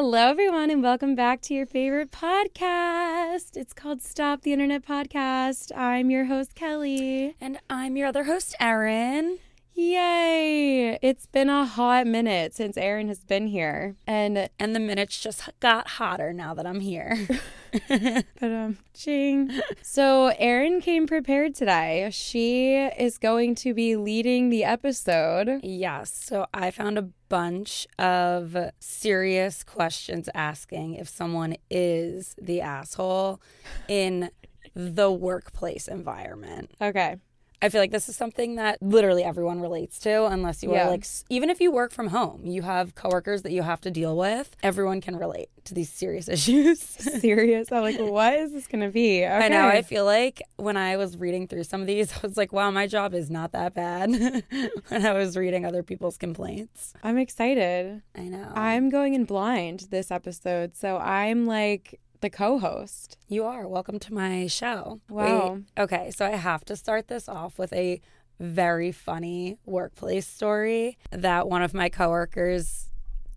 Hello, everyone, and welcome back to your favorite podcast. It's called Stop the Internet Podcast. I'm your host, Kelly. And I'm your other host, Erin. Yay! It's been a hot minute since Erin has been here. And And the minutes just got hotter now that I'm here. but um ching. So Erin came prepared today. She is going to be leading the episode. yes. So I found a bunch of serious questions asking if someone is the asshole in the workplace environment. Okay. I feel like this is something that literally everyone relates to, unless you Yeah. are like, even if you work from home, you have coworkers that you have to deal with. Everyone can relate to these serious issues. Serious. I'm like, what is this gonna be? Okay. I know. I feel like when I was reading through some of these, I was like, wow, my job is not that bad when I was reading other people's complaints. I'm excited. I know. I'm going in blind this episode, so I'm like the co-host. you are. Welcome to my show. Wow. Wait, okay. So I have to start this off with a very funny workplace story that one of my coworkers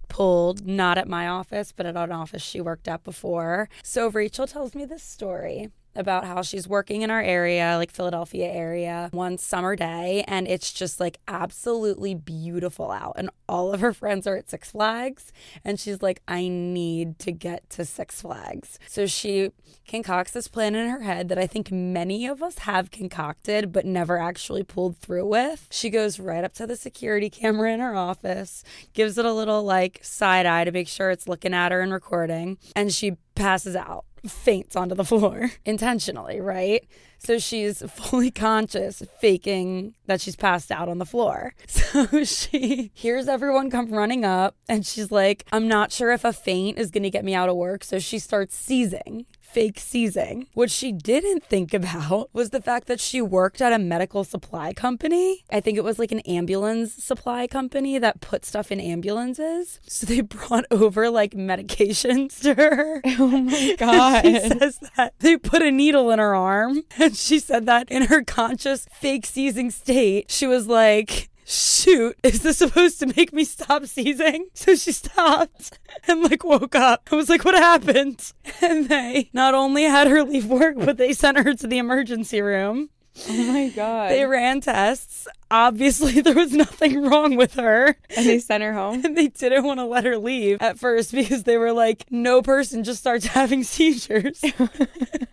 pulled, not at my office, but at an office she worked at before. So Rachel tells me this story about how she's working in our area, like Philadelphia area, one summer day, and it's just like absolutely beautiful out. And all of her friends are at Six Flags, and she's like, I need to get to Six Flags. So she concocts this plan in her head that I think many of us have concocted, but never actually pulled through with. She goes right up to the security camera in her office, gives it a little like side eye to make sure it's looking at her and recording, and she passes out faints onto the floor intentionally, right? So she's fully conscious, faking that she's passed out on the floor. So she hears everyone come running up and she's like, I'm not sure if a faint is going to get me out of work. So she starts seizing. Fake seizing. What she didn't think about was the fact that she worked at a medical supply company. I think it was like an ambulance supply company that put stuff in ambulances. So they brought over like medications to her. Oh my god. She says that they put a needle in her arm, and she said that in her conscious, fake seizing state, she was like, Shoot, is this supposed to make me stop seizing? So she stopped and like woke up. I was like, What happened? And they not only had her leave work, but they sent her to the emergency room. Oh my god. They ran tests. Obviously, there was nothing wrong with her. and they sent her home. And they didn't want to let her leave at first because they were like, no person just starts having seizures.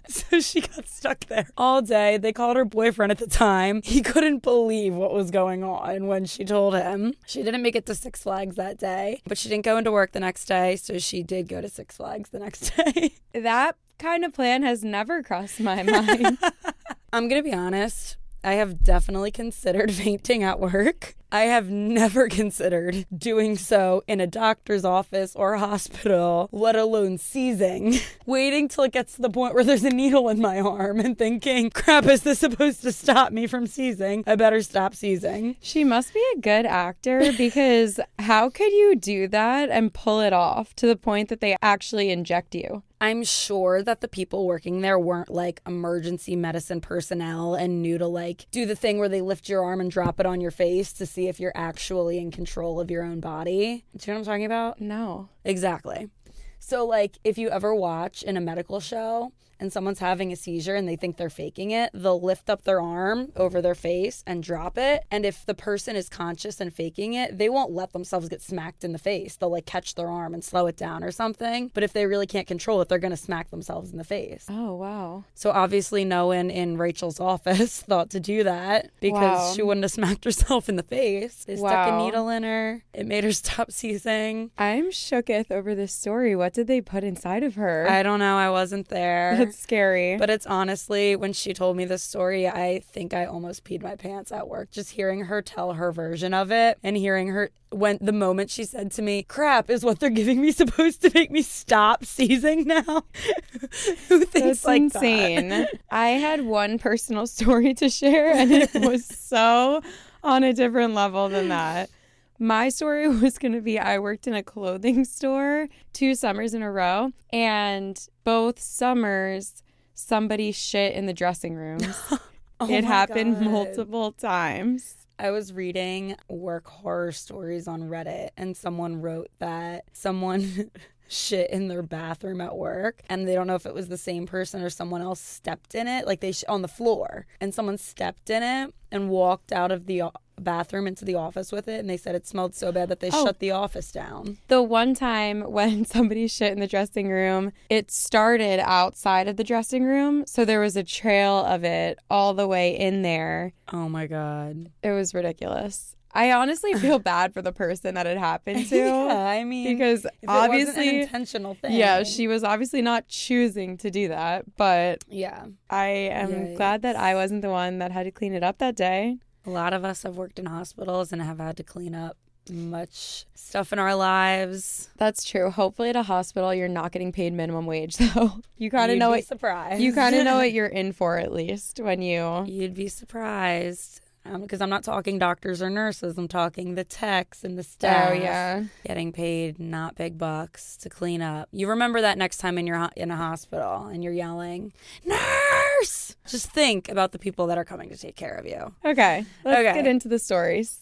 so she got stuck there all day. They called her boyfriend at the time. He couldn't believe what was going on when she told him. She didn't make it to Six Flags that day, but she didn't go into work the next day. So she did go to Six Flags the next day. That kind of plan has never crossed my mind. I'm going to be honest. I have definitely considered fainting at work. I have never considered doing so in a doctor's office or hospital, let alone seizing. Waiting till it gets to the point where there's a needle in my arm and thinking, crap, is this supposed to stop me from seizing? I better stop seizing. she must be a good actor because how could you do that and pull it off to the point that they actually inject you? I'm sure that the people working there weren't like emergency medicine personnel and knew to like do the thing where they lift your arm and drop it on your face to see if you're actually in control of your own body. Do you know what I'm talking about? No. Exactly. So, like, if you ever watch in a medical show and someone's having a seizure and they think they're faking it, they'll lift up their arm over their face and drop it. And if the person is conscious and faking it, they won't let themselves get smacked in the face. They'll like catch their arm and slow it down or something. But if they really can't control it, they're going to smack themselves in the face. Oh wow. So obviously, no one in Rachel's office thought to do that because Wow. she wouldn't have smacked herself in the face. They stuck a needle in her. It made her stop seizing. I'm shooketh over this story. What did they put inside of her? I don't know. I wasn't there. That's scary. But it's honestly, when she told me this story, I think I almost peed my pants at work. Just hearing her tell her version of it and hearing her when the moment she said to me, crap, is what they're giving me supposed to make me stop seizing now? Who thinks That's like insane. that? I had one personal story to share, and it was so on a different level than that. My story was going to be I worked in a clothing store two summers in a row, and both summers, somebody shit in the dressing rooms. Oh it happened God. multiple times. I was reading work horror stories on Reddit, and someone wrote that someone shit in their bathroom at work and they don't know if it was the same person or someone else stepped in it like they sh- on the floor and someone stepped in it and walked out of the bathroom into the office with it and they said it smelled so bad that they Oh. shut the office down The one time when somebody shit in the dressing room, it started outside of the dressing room. So there was a trail of it all the way in there. oh my god It was ridiculous. I honestly feel bad for the person that it happened to. yeah i mean Because if it wasn't an obviously, intentional thing yeah, she was obviously not choosing to do that. But yeah I am glad that I wasn't the one that had to clean it up that day. A lot of us have worked in hospitals and have had to clean up much stuff in our lives. That's true. Hopefully, at a hospital, you're not getting paid minimum wage, though. You kind of know be what surprised. you kind of know what you're in for at least when you. You'd be surprised. Um, because I'm not talking doctors or nurses. I'm talking the techs and the staff. Oh yeah. Getting paid not big bucks to clean up. You remember that next time in your ho- in a hospital and you're yelling, "Nurse!" Just think about the people that are coming to take care of you. Okay. Let's Okay. get into the stories.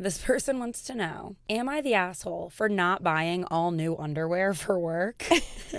This person wants to know Am I the asshole for not buying all new underwear for work?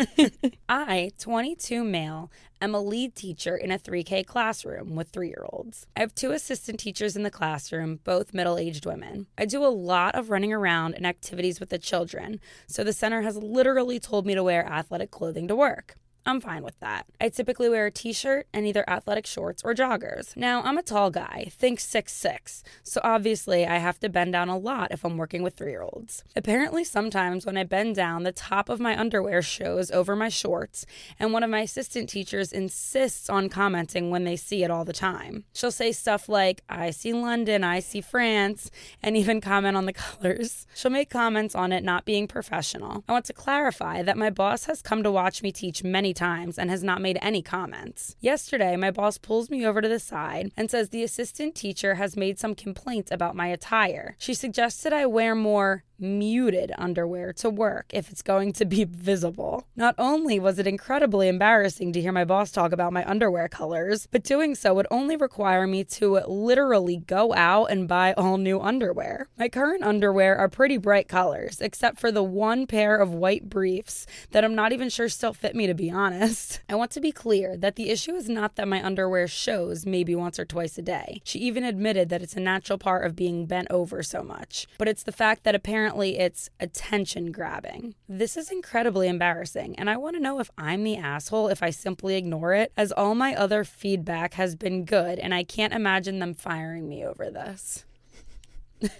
I, 22 male, am a lead teacher in a 3K classroom with three year olds. I have two assistant teachers in the classroom, both middle aged women. I do a lot of running around and activities with the children, so the center has literally told me to wear athletic clothing to work. I'm fine with that. I typically wear a t shirt and either athletic shorts or joggers. Now, I'm a tall guy, think six six, so obviously I have to bend down a lot if I'm working with three year olds. Apparently, sometimes when I bend down, the top of my underwear shows over my shorts, and one of my assistant teachers insists on commenting when they see it all the time. She'll say stuff like, I see London, I see France, and even comment on the colors. She'll make comments on it not being professional. I want to clarify that my boss has come to watch me teach many times and has not made any comments. Yesterday, my boss pulls me over to the side and says the assistant teacher has made some complaints about my attire. She suggested I wear more muted underwear to work if it's going to be visible. Not only was it incredibly embarrassing to hear my boss talk about my underwear colors, but doing so would only require me to literally go out and buy all new underwear. My current underwear are pretty bright colors, except for the one pair of white briefs that I'm not even sure still fit me to be honest. I want to be clear that the issue is not that my underwear shows maybe once or twice a day. She even admitted that it's a natural part of being bent over so much, but it's the fact that apparently it's attention grabbing. This is incredibly embarrassing, and I want to know if I'm the asshole if I simply ignore it, as all my other feedback has been good, and I can't imagine them firing me over this.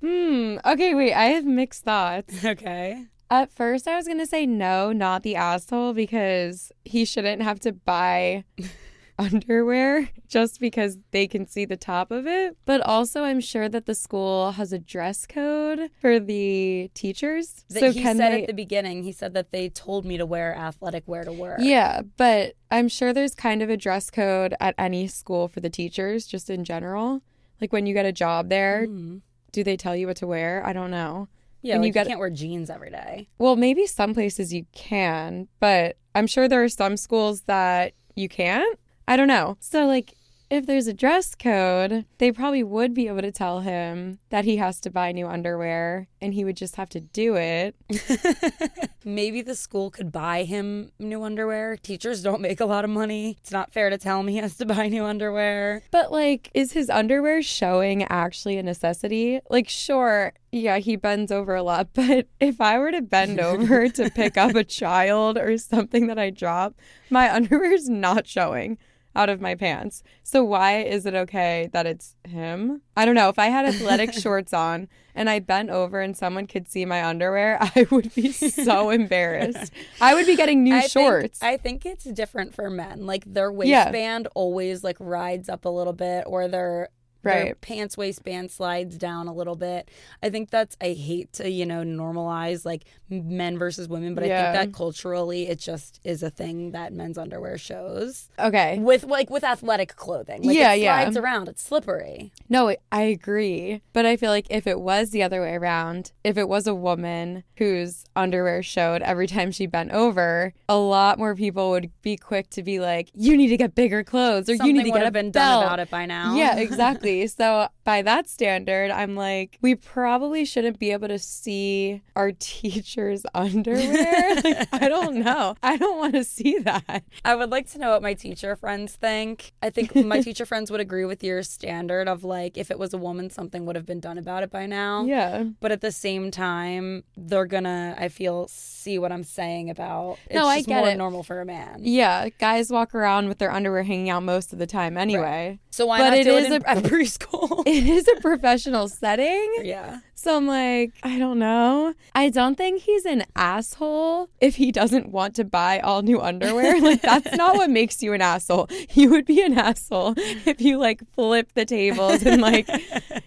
Hmm. Okay, wait. I have mixed thoughts. Okay. At first, I was going to say no, not the asshole, because he shouldn't have to buy underwear just because they can see the top of it. But also, I'm sure that the school has a dress code for the teachers. That so he said they? at the beginning, he said that they told me to wear athletic wear to work. yeah, but I'm sure there's kind of a dress code at any school for the teachers, just in general. Like when you get a job there, Mhm. do they tell you what to wear? I don't know. Yeah, And like you you, can't wear jeans every day. Well, maybe some places you can, but I'm sure there are some schools that you can't. I don't know. So, like, if there's a dress code, they probably would be able to tell him that he has to buy new underwear and he would just have to do it. Maybe the school could buy him new underwear. Teachers don't make a lot of money. It's not fair to tell him he has to buy new underwear. But, like, is his underwear showing actually a necessity? Like, sure, yeah, he bends over a lot, but if I were to bend over to pick up a child or something that I drop, my underwear is not showing out of my pants. So why is it okay that it's him? I don't know. If I had athletic shorts on and I bent over and someone could see my underwear, I would be so embarrassed. I would be getting new I think- shorts. I think it's different for men. Like their Yeah. waistband always like rides up a little bit or their Their Right. pants waistband slides down a little bit. I think that's I hate to, you know, normalize like men versus women, but I think that culturally it just is a thing that men's underwear shows. Okay. With like with athletic clothing. Like Yeah, it yeah. slides around. It's slippery. No, I agree. But I feel like if it was the other way around, if it was a woman whose underwear showed every time she bent over, a lot more people would be quick to be like, "You need to get bigger clothes," or Something "You need to get a been belt. done about it by now. Yeah, exactly. So by that standard, I'm like, we probably shouldn't be able to see our teachers' underwear. like, I don't know. I don't want to see that. I would like to know what my teacher friends think. I think my teacher friends would agree with your standard of like if it was a woman, something would have been done about it by now. Yeah. But at the same time, they're gonna, I feel, see what I'm saying about it's No, I just get more it. normal for a man. Yeah, guys walk around with their underwear hanging out most of the time anyway. So why But not it do is it in, a- at preschool? It is a professional setting. yeah. So I'm like, I don't know. I don't think he's an asshole if he doesn't want to buy all new underwear. Like, that's not what makes you an asshole. You would be an asshole if you like flip the tables and like,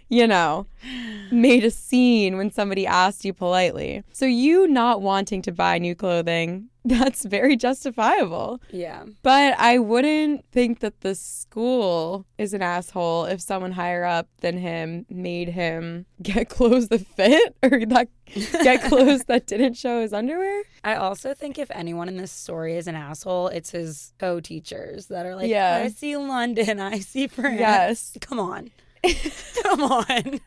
you know, made a scene when somebody asked you politely. So you not wanting to buy new clothing, that's very justifiable. Yeah. But I wouldn't think that the school is an asshole if someone higher up than him made him get clothes that fit or that get clothes that didn't show his underwear. I also think if anyone in this story is an asshole, it's his co teachers that are like, Yeah. I see London, I see France. Yes. Come on. Come on.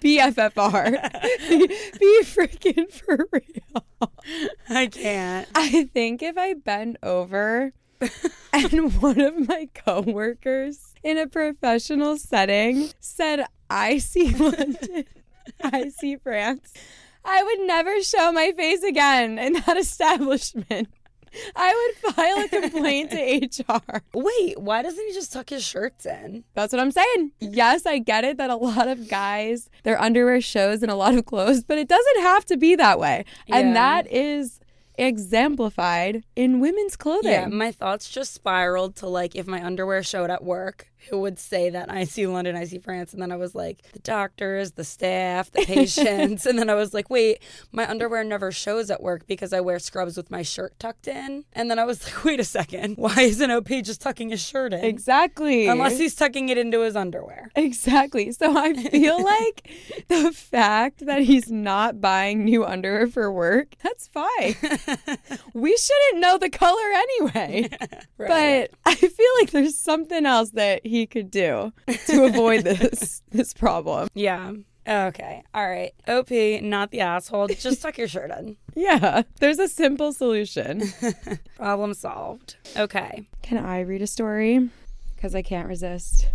BFFR. be, be freaking for real. I can't. I think if I bend over and one of my coworkers in a professional setting said, I see London, I see France, I would never show my face again in that establishment. I would file a complaint to HR. Wait, why doesn't he just tuck his shirts in? That's what I'm saying. Yes, I get it that a lot of guys, their underwear shows in a lot of clothes, but it doesn't have to be that way. And that is exemplified in women's clothing. Yeah, my thoughts just spiraled to like if my underwear showed at work, who would say that I see London, I see France, and then I was like the doctors, the staff, the patients, and then I was like, wait, my underwear never shows at work because I wear scrubs with my shirt tucked in, and then I was like, wait a second, why isn't OP just tucking his shirt in? Exactly. Unless he's tucking it into his underwear. Exactly. So I feel like the fact that he's not buying new underwear for work, that's fine. We shouldn't know the color anyway. But I feel like there's something else that he could do to avoid this this problem. yeah. Okay. All right. OP, not the asshole. Just tuck your shirt in. Yeah, there's a simple solution. Problem solved. Okay. Can I read a story? Because I can't resist.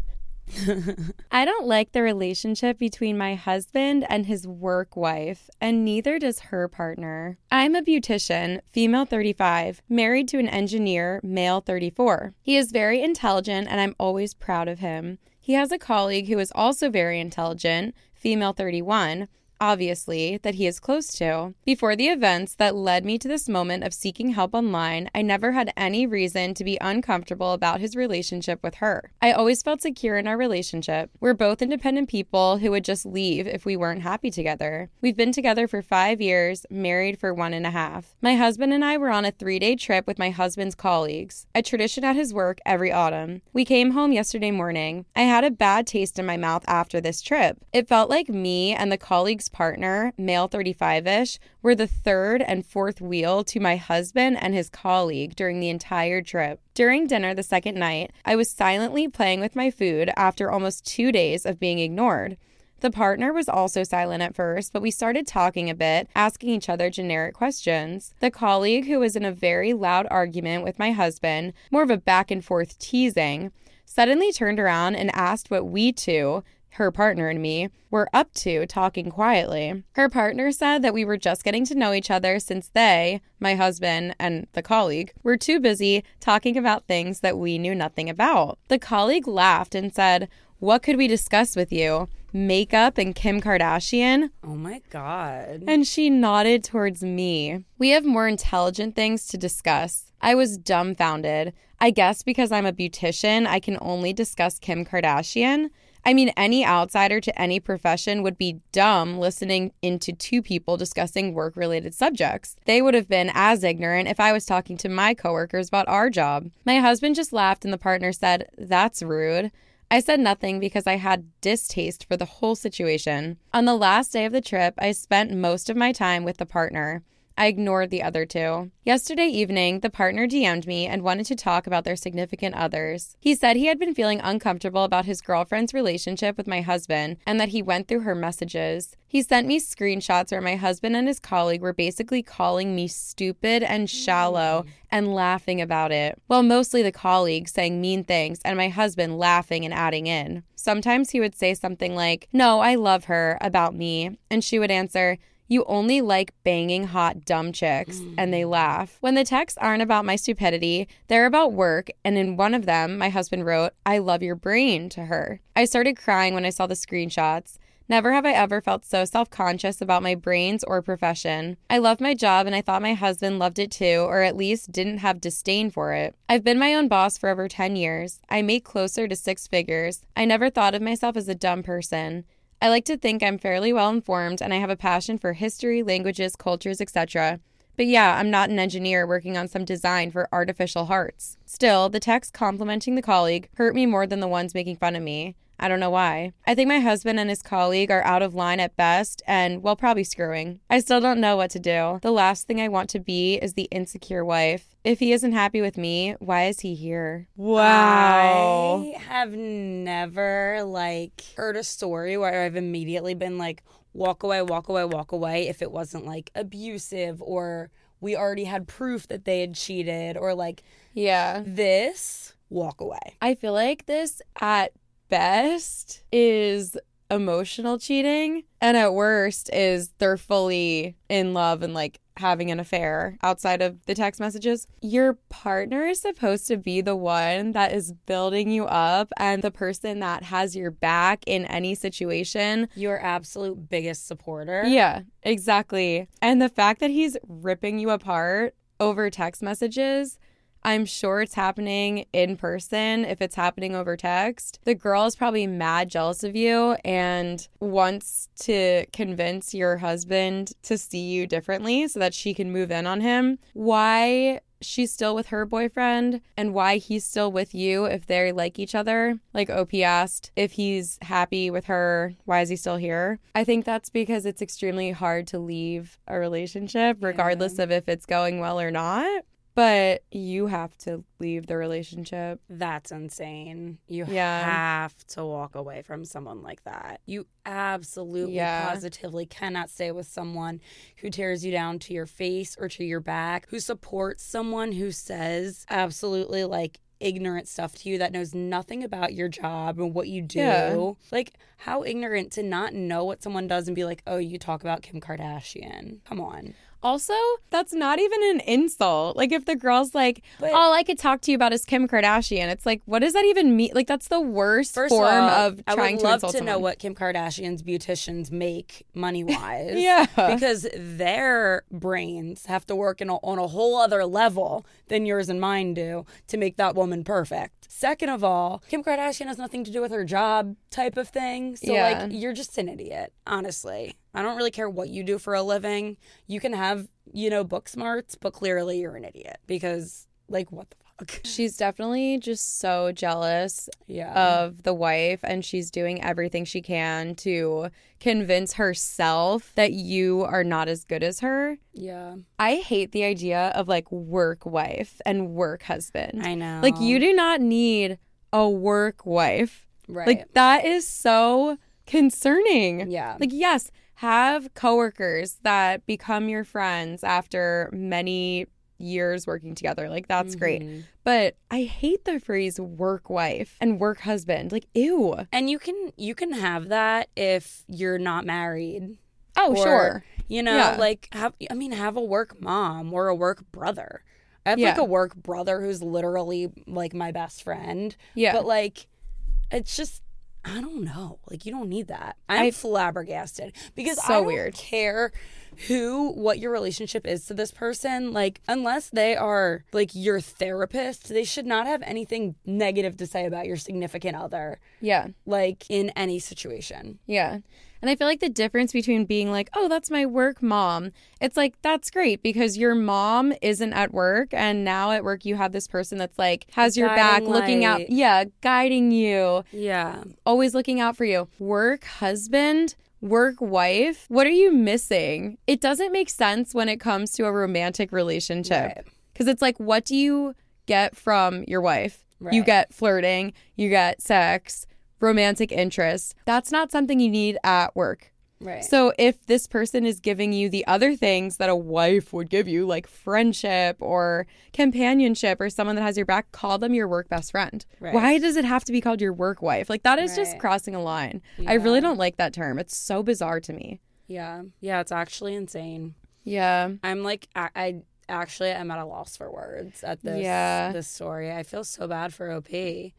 I don't like the relationship between my husband and his work wife, and neither does her partner. I'm a beautician, female 35, married to an engineer, male 34. He is very intelligent, and I'm always proud of him. He has a colleague who is also very intelligent, female 31, obviously, that he is close to. Before the events that led me to this moment of seeking help online, I never had any reason to be uncomfortable about his relationship with her. I always felt secure in our relationship. We're both independent people who would just leave if we weren't happy together. We've been together for five years, married for one and a half. My husband and I were on a three day trip with my husband's colleagues, a tradition at his work every autumn. We came home yesterday morning. I had a bad taste in my mouth after this trip. It felt like me and the colleague's partner, male 35 ish, were the third and fourth wheel to my husband and his colleague during the entire trip. During dinner the second night, I was silently playing with my food after almost two days of being ignored. The partner was also silent at first, but we started talking a bit, asking each other generic questions. The colleague, who was in a very loud argument with my husband, more of a back and forth teasing, suddenly turned around and asked what we two, her partner and me, were up to talking quietly. Her partner said that we were just getting to know each other since they, my husband and the colleague, were too busy talking about things that we knew nothing about. The colleague laughed and said, What could we discuss with you? Makeup and Kim Kardashian? Oh my God. And she nodded towards me. We have more intelligent things to discuss. I was dumbfounded. I guess because I'm a beautician, I can only discuss Kim Kardashian. I mean, any outsider to any profession would be dumb listening into two people discussing work related subjects. They would have been as ignorant if I was talking to my coworkers about our job. My husband just laughed and the partner said, That's rude. I said nothing because I had distaste for the whole situation. On the last day of the trip, I spent most of my time with the partner. I ignored the other two. Yesterday evening, the partner DM'd me and wanted to talk about their significant others. He said he had been feeling uncomfortable about his girlfriend's relationship with my husband and that he went through her messages. He sent me screenshots where my husband and his colleague were basically calling me stupid and shallow and laughing about it. Well, mostly the colleague saying mean things and my husband laughing and adding in. Sometimes he would say something like, No, I love her, about me. And she would answer, you only like banging hot, dumb chicks, and they mm. laugh. When the texts aren't about my stupidity, they're about work, and in one of them, my husband wrote, I love your brain to her. I started crying when I saw the screenshots. Never have I ever felt so self conscious about my brains or profession. I love my job and I thought my husband loved it too, or at least didn't have disdain for it. I've been my own boss for over 10 years. I make closer to six figures. I never thought of myself as a dumb person. I like to think I'm fairly well informed and I have a passion for history, languages, cultures, etc. But yeah, I'm not an engineer working on some design for artificial hearts. Still, the text complimenting the colleague hurt me more than the ones making fun of me. I don't know why. I think my husband and his colleague are out of line at best and, well, probably screwing. I still don't know what to do. The last thing I want to be is the insecure wife. If he isn't happy with me, why is he here? Wow. I have never like heard a story where I've immediately been like, walk away, walk away, walk away if it wasn't like abusive or we already had proof that they had cheated or like Yeah. this, walk away. I feel like this at best is emotional cheating and at worst is they're fully in love and like having an affair outside of the text messages. Your partner is supposed to be the one that is building you up and the person that has your back in any situation. Your absolute biggest supporter. Yeah, exactly. And the fact that he's ripping you apart over text messages I'm sure it's happening in person if it's happening over text. The girl is probably mad jealous of you and wants to convince your husband to see you differently so that she can move in on him. Why she's still with her boyfriend and why he's still with you if they like each other. Like OP asked if he's happy with her, why is he still here? I think that's because it's extremely hard to leave a relationship, regardless Yeah. of if it's going well or not. But you have to leave the relationship. That's insane. You Yeah. have to walk away from someone like that. You absolutely Yeah. positively cannot stay with someone who tears you down to your face or to your back, who supports someone who says absolutely like ignorant stuff to you that knows nothing about your job and what you do. Yeah. Like how ignorant to not know what someone does and be like, "Oh, you talk about Kim Kardashian." Come on. Also, that's not even an insult. Like if the girl's like, But- "All I could talk to you about is Kim Kardashian," it's like, what does that even mean? Like that's the worst form off, of I would love insult to know what Kim Kardashian's beauticians make money wise. Yeah. because their brains have to work in a, on a whole other level than yours and mine do to make that woman perfect. Second of all, Kim Kardashian has nothing to do with her job type of thing. So Yeah. like you're just an idiot, honestly. I don't really care what you do for a living. You can have, you know, book smarts, but clearly you're an idiot because like what the fuck? She's definitely just so jealous Yeah. of the wife and she's doing everything she can to convince herself that you are not as good as her. yeah. I hate the idea of like work wife and work husband. I know. Like you do not need a work wife. right. Like that is so concerning. yeah. Like yes, have coworkers that become your friends after many years working together. Like that's great. Mhm. But I hate the phrase work wife and work husband. Like ew. And you can you can have that if you're not married. Oh, Or, sure. You know, Yeah. like have I mean have a work mom or a work brother. I have like a work brother who's literally like my best friend. Yeah. But like it's just I don't know. Like you don't need that. I'm I- flabbergasted because So I don't weird. care who, what your relationship is to this person. Like, unless they are like your therapist, they should not have anything negative to say about your significant other, Yeah. like in any situation. Yeah. And I feel like the difference between being like, oh, that's my work mom, it's like, that's great because your mom isn't at work. And now at work, you have this person that's like, has your back, Guiding looking out. Yeah. Guiding you, Yeah. always looking out for you. Work husband, work wife. What are you missing? It doesn't make sense when it comes to a romantic relationship. Right. Because it's like, what do you get from your wife? You get flirting, you get sex, romantic interest. That's not something you need at work. Right. So if this person is giving you the other things that a wife would give you, like friendship or companionship or someone that has your back, call them your work best friend. Right. Why does it have to be called your work wife? Like that is just crossing a line. I really don't like that term. It's so bizarre to me. yeah. Yeah. It's actually insane. Yeah. I'm like, I, I actually am at a loss for words at this, Yeah. this story. I feel so bad for OP.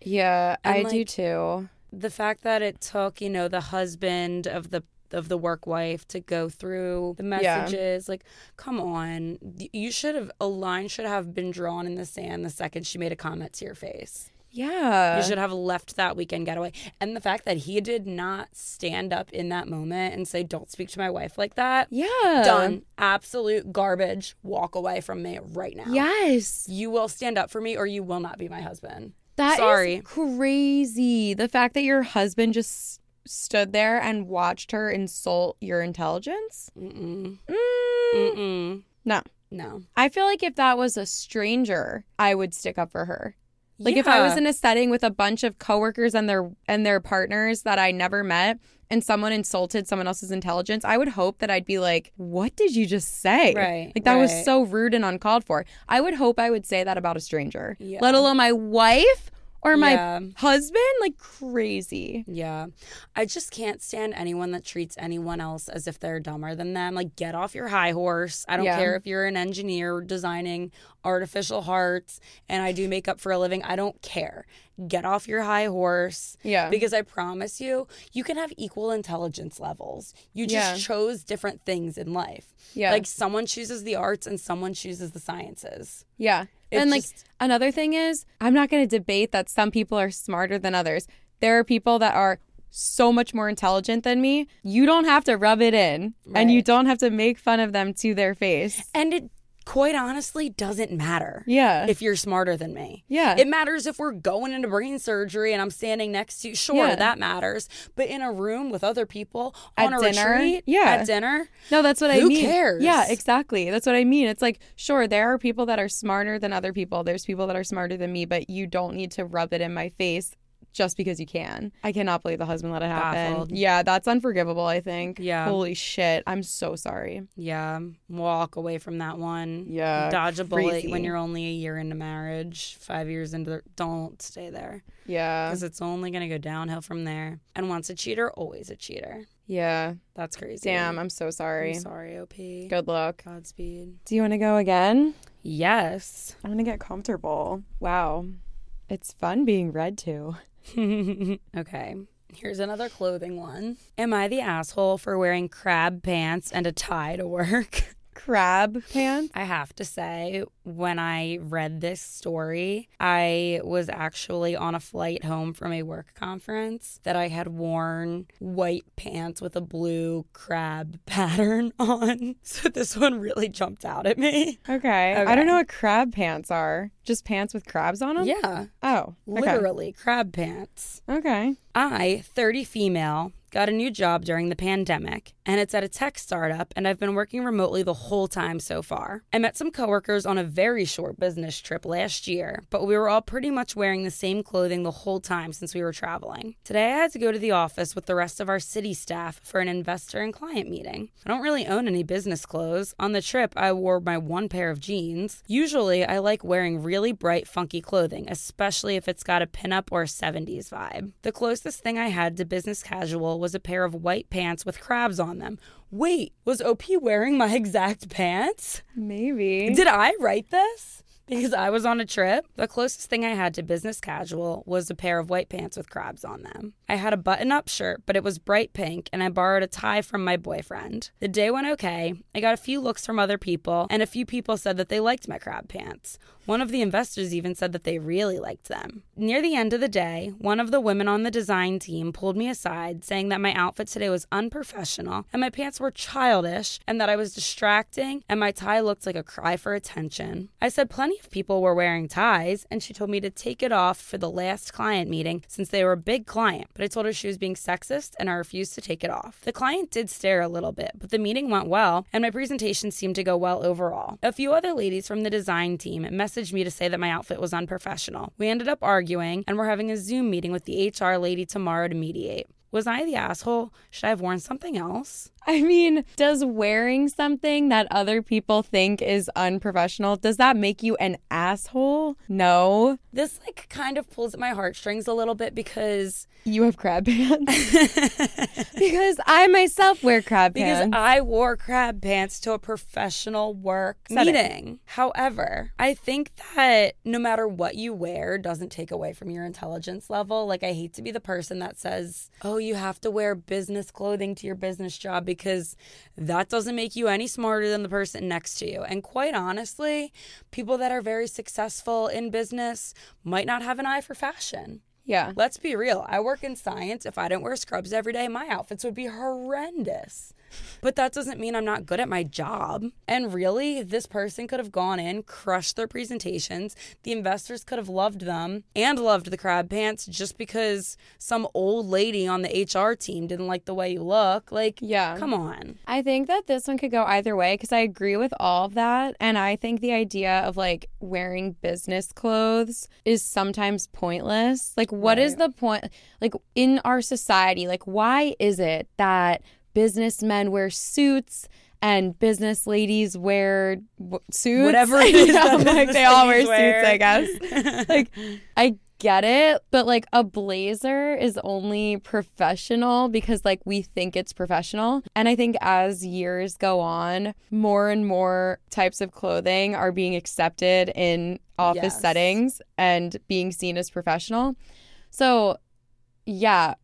Yeah, And, I do too. the fact that it took you know the husband of the of the work wife to go through the Yeah. messages like come on you should have a line should have been drawn in the sand the second she made a comment to your face Yeah. you should have left that weekend getaway and the fact that he did not stand up in that moment and say don't speak to my wife like that yeah. done absolute garbage walk away from me right now Yes. you will stand up for me or you will not be my husband That is Sorry. crazy. The fact that your husband just stood there and watched her insult your intelligence. Mm-mm. Mm, Mm-mm. no. no I feel like if that was a stranger, I would stick up for her. Like if I was in a setting with a bunch of coworkers and their and their partners that I never met and someone insulted someone else's intelligence, I would hope that I'd be like, "What did you just say?" Right, Like that was so rude and uncalled for. I would hope I would say that about a stranger, Yeah. let alone my wife or my Yeah. husband. Like crazy. Yeah. I just can't stand anyone that treats anyone else as if they're dumber than them. Like, get off your high horse. I don't Yeah. care if you're an engineer designing artificial hearts and I do makeup for a living. I don't care. Get off your high horse. Yeah. Because I promise you, you can have equal intelligence levels. You just Yeah. chose different things in life. Yeah. Like, someone chooses the arts and someone chooses the sciences. Yeah. It and like just- another thing is, I'm not going to debate that some people are smarter than others. There are people that are so much more intelligent than me. You don't have to rub it in and you don't have to make fun of them to their face. And it quite honestly doesn't matter. Yeah. if you're smarter than me. Yeah. It matters if we're going into brain surgery and I'm standing next to you. Sure, Yeah. that matters. But in a room with other people At on a dinner? retreat, Yeah. at dinner, no, that's what I mean. Who cares? Yeah, exactly. That's what I mean. It's like, sure, there are people that are smarter than other people. There's people that are smarter than me, but you don't need to rub it in my face just because you can. I cannot believe the husband let it happen. Baffled. Yeah, that's unforgivable, I think. Yeah. Holy shit. I'm so sorry. yeah, walk away from that one. Yeah, Dodge a bullet crazy. when you're only a year into marriage, five years into the. Don't stay there Yeah. because it's only going to go downhill from there. And once a cheater, always a cheater. Yeah. That's crazy. Damn, I'm so sorry. I'm sorry, OP. Good luck. Godspeed. Do you want to go again? Yes. I'm going to get comfortable. Wow. It's fun being read to. okay. Here's another clothing one. Am I the asshole for wearing crab pants and a tie to work? Crab pants? I have to say, when I read this story, I was actually on a flight home from a work conference that I had worn white pants with a blue crab pattern on. So this one really jumped out at me. Okay. I don't know what crab pants are. Just pants with crabs on them? Yeah, Oh. Okay. literally crab pants. Okay. I, 30 female, got a new job during the pandemic, and it's at a tech startup, and I've been working remotely the whole time so far. I met some coworkers on a very short business trip last year, but we were all pretty much wearing the same clothing the whole time since we were traveling. Today, I had to go to the office with the rest of our city staff for an investor and client meeting. I don't really own any business clothes. On the trip, I wore my one pair of jeans. Usually, I like wearing really bright, funky clothing, especially if it's got a pinup or a 70s vibe. The closest thing I had to business casual was a pair of white pants with crabs on them. Wait, was OP wearing my exact pants? Maybe. Did I write this? Because I was on a trip. The closest thing I had to business casual was a pair of white pants with crabs on them. I had a button up shirt, but it was bright pink, and I borrowed a tie from my boyfriend. The day went okay. I got a few looks from other people, and a few people said that they liked my crab pants. One of the investors even said that they really liked them. Near the end of the day, one of the women on the design team pulled me aside, saying that my outfit today was unprofessional and my pants were childish and that I was distracting and my tie looked like a cry for attention. I said plenty of people were wearing ties, and she told me to take it off for the last client meeting since they were a big client, but I told her she was being sexist and I refused to take it off. The client did stare a little bit, but the meeting went well and my presentation seemed to go well overall. A few other ladies from the design team messaged me to say that my outfit was unprofessional. We ended up arguing and we're having a Zoom meeting with the HR lady tomorrow to mediate. Was I the asshole? Should I have worn something else? I mean, does wearing something that other people think is unprofessional, does that make you an asshole? No. This like kind of pulls at my heartstrings a little bit because You have crab pants. because I myself wear crab pants. because. I wore crab pants to a professional work Setting. meeting. However, I think that no matter what you wear doesn't take away from your intelligence level. Like I hate to be the person that says, "Oh, you have to wear business clothing to your business job because that doesn't make you any smarter than the person next to you." And quite honestly, people that are very successful in business might not have an eye for fashion. yeah. Let's be real. I work in science. If I didn't wear scrubs every day, my outfits would be horrendous. But that doesn't mean I'm not good at my job. And really, this person could have gone in, crushed their presentations. The investors could have loved them and loved the crab pants just because some old lady on the HR team didn't like the way you look. Like, Yeah. come on. I think that this one could go either way because I agree with all of that. And I think the idea of like wearing business clothes is sometimes pointless. Like, what is Right. the point? Like, in our society, like, why is it that businessmen wear suits? And business ladies wear w- suits. Whatever it is Yeah, like they all wear wear. suits, I guess. like I get it, but like a blazer is only professional because like we think it's professional. And I think as years go on, more and more types of clothing are being accepted in office Yes. settings and being seen as professional. So, yeah,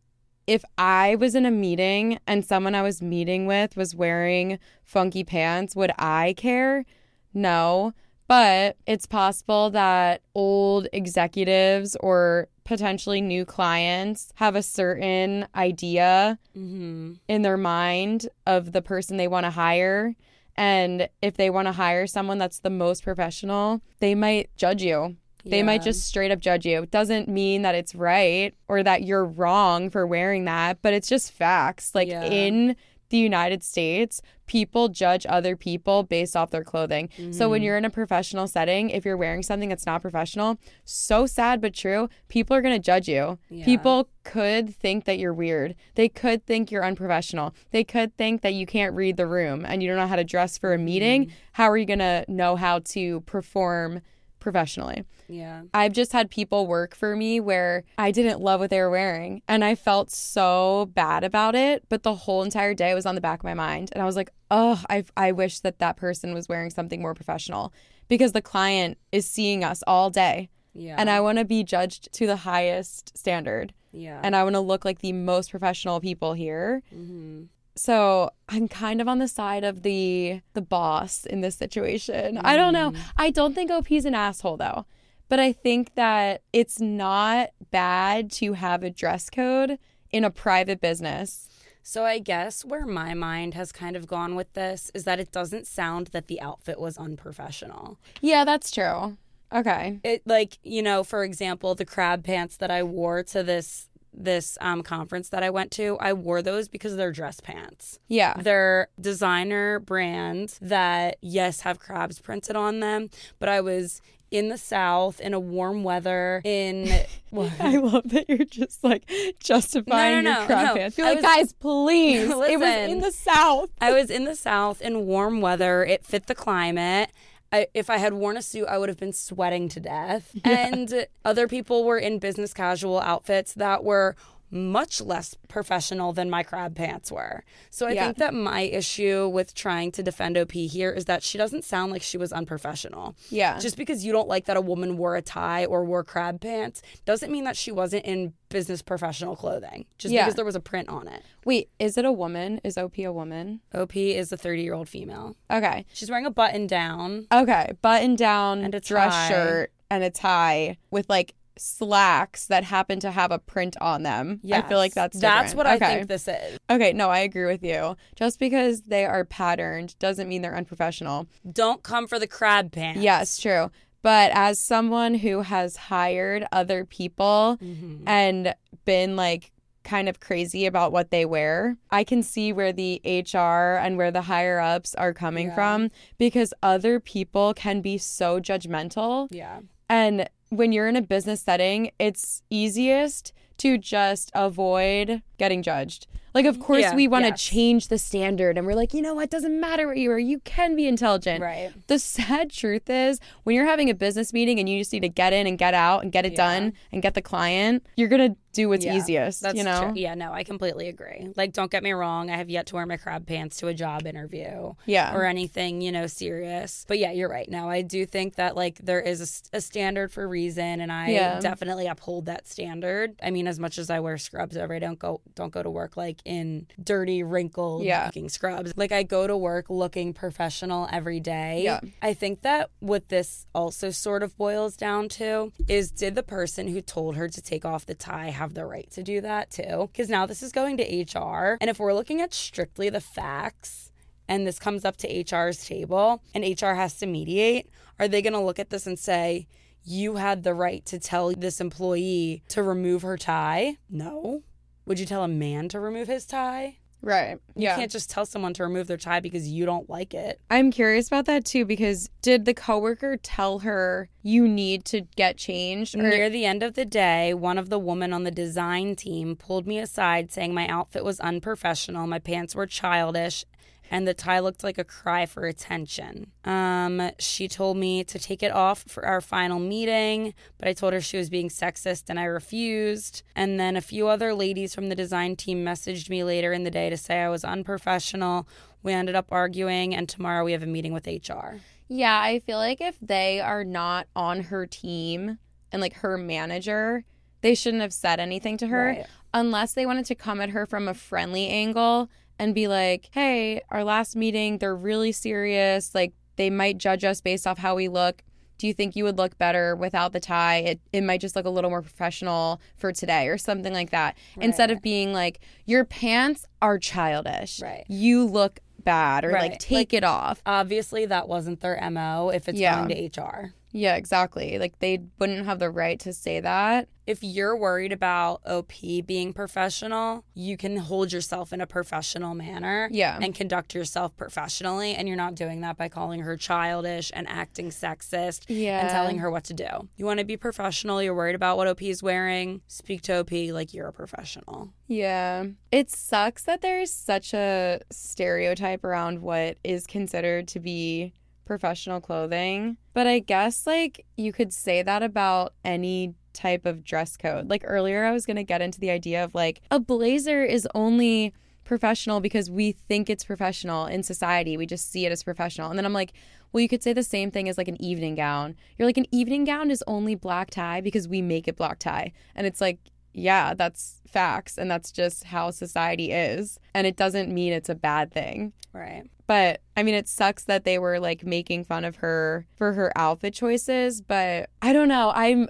if I was in a meeting and someone I was meeting with was wearing funky pants, would I care? No. But it's possible that old executives or potentially new clients have a certain idea hmm in their mind of the person they want to hire. And if they want to hire someone that's the most professional, they might judge you. They might just straight up judge you. It doesn't mean that it's right or that you're wrong for wearing that, but it's just facts. Like Yeah. in the United States, people judge other people based off their clothing. So when Mhm. you're in a professional setting, if you're wearing something that's not professional, so sad but true, people are going to judge you. Yeah. People could think that you're weird. They could think you're unprofessional. They could think that you can't read the room and you don't know how to dress for a meeting. Mm-hmm. How are you going to know how to perform professionally? Yeah. I've just had people work for me where I didn't love what they were wearing and I felt so bad about it, but the whole entire day was on the back of my mind and I was like, "Oh, I I wish that that person was wearing something more professional because the client is seeing us all day Yeah. and I want to be judged to the highest standard yeah. and I want to look like the most professional people here." hmm So I'm kind of on the side of the the boss in this situation. I don't know. Mm. I don't think OP's an asshole though. But I think that it's not bad to have a dress code in a private business. So I guess where my mind has kind of gone with this is that it doesn't sound that the outfit was unprofessional. Yeah, that's true. Okay. It like, you know, for example, the crab pants that I wore to this this um conference that I went to, I wore those because they're dress pants. Yeah. They're designer brands that yes have crabs printed on them, but I was in the south in a warm weather in what? I love that you're just like justifying No, no, your no, crab no. pants. You're I like, was- guys, please. it was in the South. I was in the South in warm weather. It fit the climate. I, if I had worn a suit, I would have been sweating to death. And other people were in business casual outfits that were much less professional than my crab pants were. So I Yeah. think that my issue with trying to defend OP here is that she doesn't sound like she was unprofessional. Yeah. Just because you don't like that a woman wore a tie or wore crab pants doesn't mean that she wasn't in business professional clothing. Just Yeah. because there was a print on it. Wait, is it a woman? Is OP a woman? OP is a 30 year old female. Okay. She's wearing a button down. Okay. Button down And a dress tie. shirt and a tie with like slacks that happen to have a print on them. I feel like Yes. that's that's different. what I think this is. Okay, no, I agree with you. Just because they are patterned doesn't mean they're unprofessional. Don't come for the crab pants. Yes, true. But as someone who has hired other people Mhm. and been like kind of crazy about what they wear, I can see where the HR and where the higher ups are coming Yeah. from because other people can be so judgmental. Yeah. And when you're in a business setting, it's easiest to just avoid getting judged. Like, of course, Yeah, we want to yes. change the standard and we're like, you know what, doesn't matter what you are, you can be intelligent. Right. The sad truth is, when you're having a business meeting and you just need to get in and get out and get it Yeah. done and get the client, you're going to do what's Yeah, easiest, That's you know? true. Yeah, no, I completely agree. Like, don't get me wrong. I have yet to wear my crab pants to a job interview Yeah. or anything, you know, serious. But yeah, you're right. Now, I do think that like there is a standard for reason, and I Yeah. definitely uphold that standard. I mean, as much as I wear scrubs every day, don't go don't go to work like in dirty, wrinkled Yeah. looking scrubs. Like I go to work looking professional every day. Yeah. I think that what this also sort of boils down to is did the person who told her to take off the tie have the right to do that too? Because now this is going to HR. And if we're looking at strictly the facts and this comes up to HR's table and HR has to mediate, are they going to look at this and say, you had the right to tell this employee to remove her tie? No. Would you tell a man to remove his tie? Right. You Yeah. can't just tell someone to remove their tie because you don't like it. I'm curious about that too because did the coworker tell her you need to get changed? Or, Near the end of the day, one of the women on the design team pulled me aside saying my outfit was unprofessional, my pants were childish, and the tie looked like a cry for attention. Um, she told me to take it off for our final meeting, but I told her she was being sexist and I refused. And then a few other ladies from the design team messaged me later in the day to say I was unprofessional. We ended up arguing, and tomorrow we have a meeting with HR. Yeah, I feel like if they are not on her team and like her manager, they shouldn't have said anything to her Right. unless they wanted to come at her from a friendly angle and be like, "Hey, our last meeting, they're really serious. Like they might judge us based off how we look. Do you think you would look better without the tie? It it might just look a little more professional for today or something like that. Instead of being like, "Your pants are childish. Right. You look bad or Right. like take it off." Obviously, that wasn't their MO if it's Yeah. going to HR. Yeah, exactly. Like they wouldn't have the right to say that. if you're worried about OP being professional, you can hold yourself in a professional manner Yeah. and conduct yourself professionally. And you're not doing that by calling her childish and acting sexist Yeah. and telling her what to do. You want to be professional, you're worried about what OP is wearing, speak to OP like you're a professional. Yeah. It sucks that there's such a stereotype around what is considered to be professional clothing. But I guess like you could say that about any type of dress code. Like earlier I was going to get into the idea of like a blazer is only professional because we think it's professional in society. We just see it as professional. And then I'm like, well, you could say the same thing as like an evening gown. You're like, an evening gown is only black tie because we make it black tie. And it's like, yeah, that's facts. And that's just how society is. And it doesn't mean it's a bad thing. Right. But I mean, it sucks that they were like making fun of her for her outfit choices. But I don't know. I'm,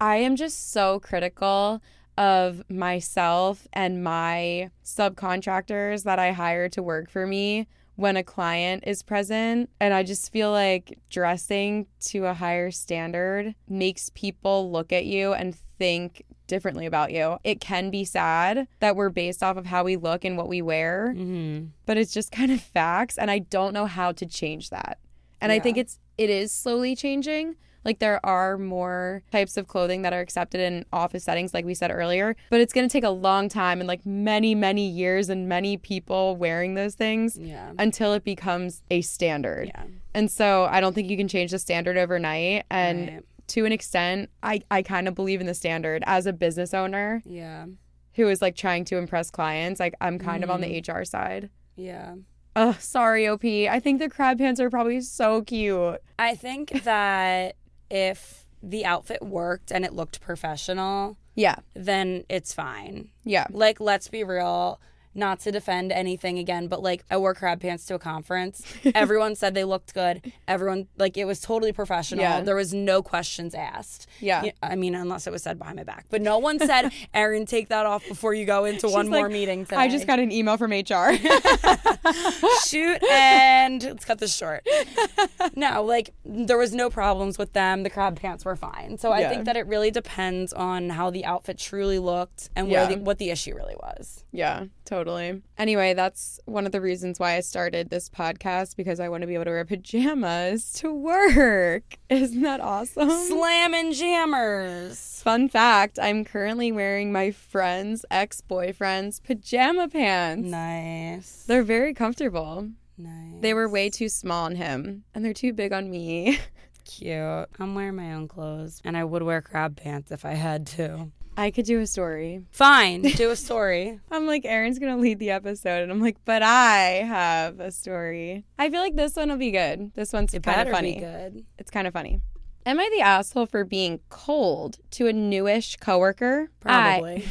I am just so critical of myself and my subcontractors that I hire to work for me when a client is present. And I just feel like dressing to a higher standard makes people look at you and think differently about you. It can be sad that we're based off of how we look and what we wear, Mm-hmm. but it's just kind of facts and I don't know how to change that. And I think it's it is slowly changing. Like there are more types of clothing that are accepted in office settings like we said earlier, but it's going to take a long time and like many many years and many people wearing those things Yeah. until it becomes a standard. Yeah. And so I don't think you can change the standard overnight and Right. To an extent I I kind of believe in the standard as a business owner Yeah. who is like trying to impress clients. Like I'm kind of on the Mm. HR side. Yeah. Ugh, sorry, OP. I think the crab pants are probably so cute. I think that if the outfit worked and it looked professional, Yeah. then it's fine. Yeah. Like, let's be real, not to defend anything again, but like, I wore crab pants to a conference. Everyone said they looked good. Everyone, like, it was totally professional. Yeah. There was no questions asked. Yeah. I mean, unless it was said behind my back. But no one said, Erin, take that off before you go into one She's more meeting today. I just got an email from HR. shoot and let's cut this short. No, like there was no problems with them. The crab pants were fine. So I Yeah. think that it really depends on how the outfit truly looked and where Yeah. the, what the issue really was. yeah, totally. Anyway, that's one of the reasons why I started this podcast because I want to be able to wear pajamas to work. Isn't that awesome? Slamming jammers. Fun fact I'm currently wearing my friend's ex boyfriend's pajama pants. Nice. They're very comfortable. Nice. They were way too small on him, and they're too big on me. cute. I'm wearing my own clothes and I would wear crab pants if I had to. I could do a story. Fine, do a story. I'm like, Aaron's gonna lead the episode, and I'm like, but I have a story. I feel like this one will be good. This one's kind of funny. good. It's kind of funny. Am I the asshole for being cold to a newish coworker? I- Probably.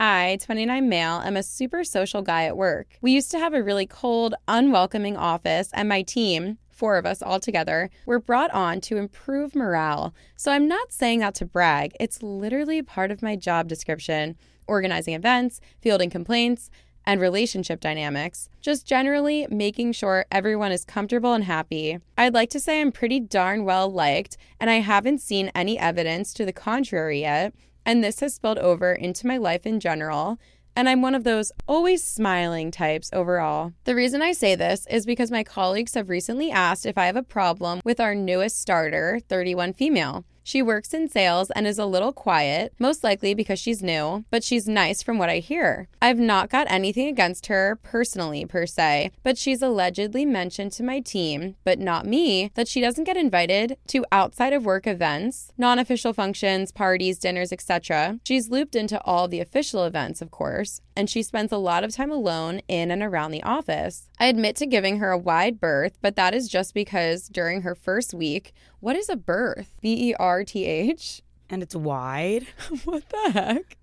I, 29 male, am a super social guy at work. We used to have a really cold, unwelcoming office, and my team, four of us all together, were brought on to improve morale. So I'm not saying that to brag. It's literally part of my job description organizing events, fielding complaints, and relationship dynamics. Just generally making sure everyone is comfortable and happy. I'd like to say I'm pretty darn well liked, and I haven't seen any evidence to the contrary yet and this has spilled over into my life in general. And I'm one of those always smiling types overall. The reason I say this is because my colleagues have recently asked if I have a problem with our newest starter, 31 female. She works in sales and is a little quiet, most likely because she's new, but she's nice from what I hear. I've not got anything against her personally, per se, but she's allegedly mentioned to my team, but not me, that she doesn't get invited to outside of work events, non official functions, parties, dinners, etc. She's looped into all the official events, of course, and she spends a lot of time alone in and around the office. I admit to giving her a wide berth, but that is just because during her first week, what is a berth? B E R T H? And it's wide. What the heck?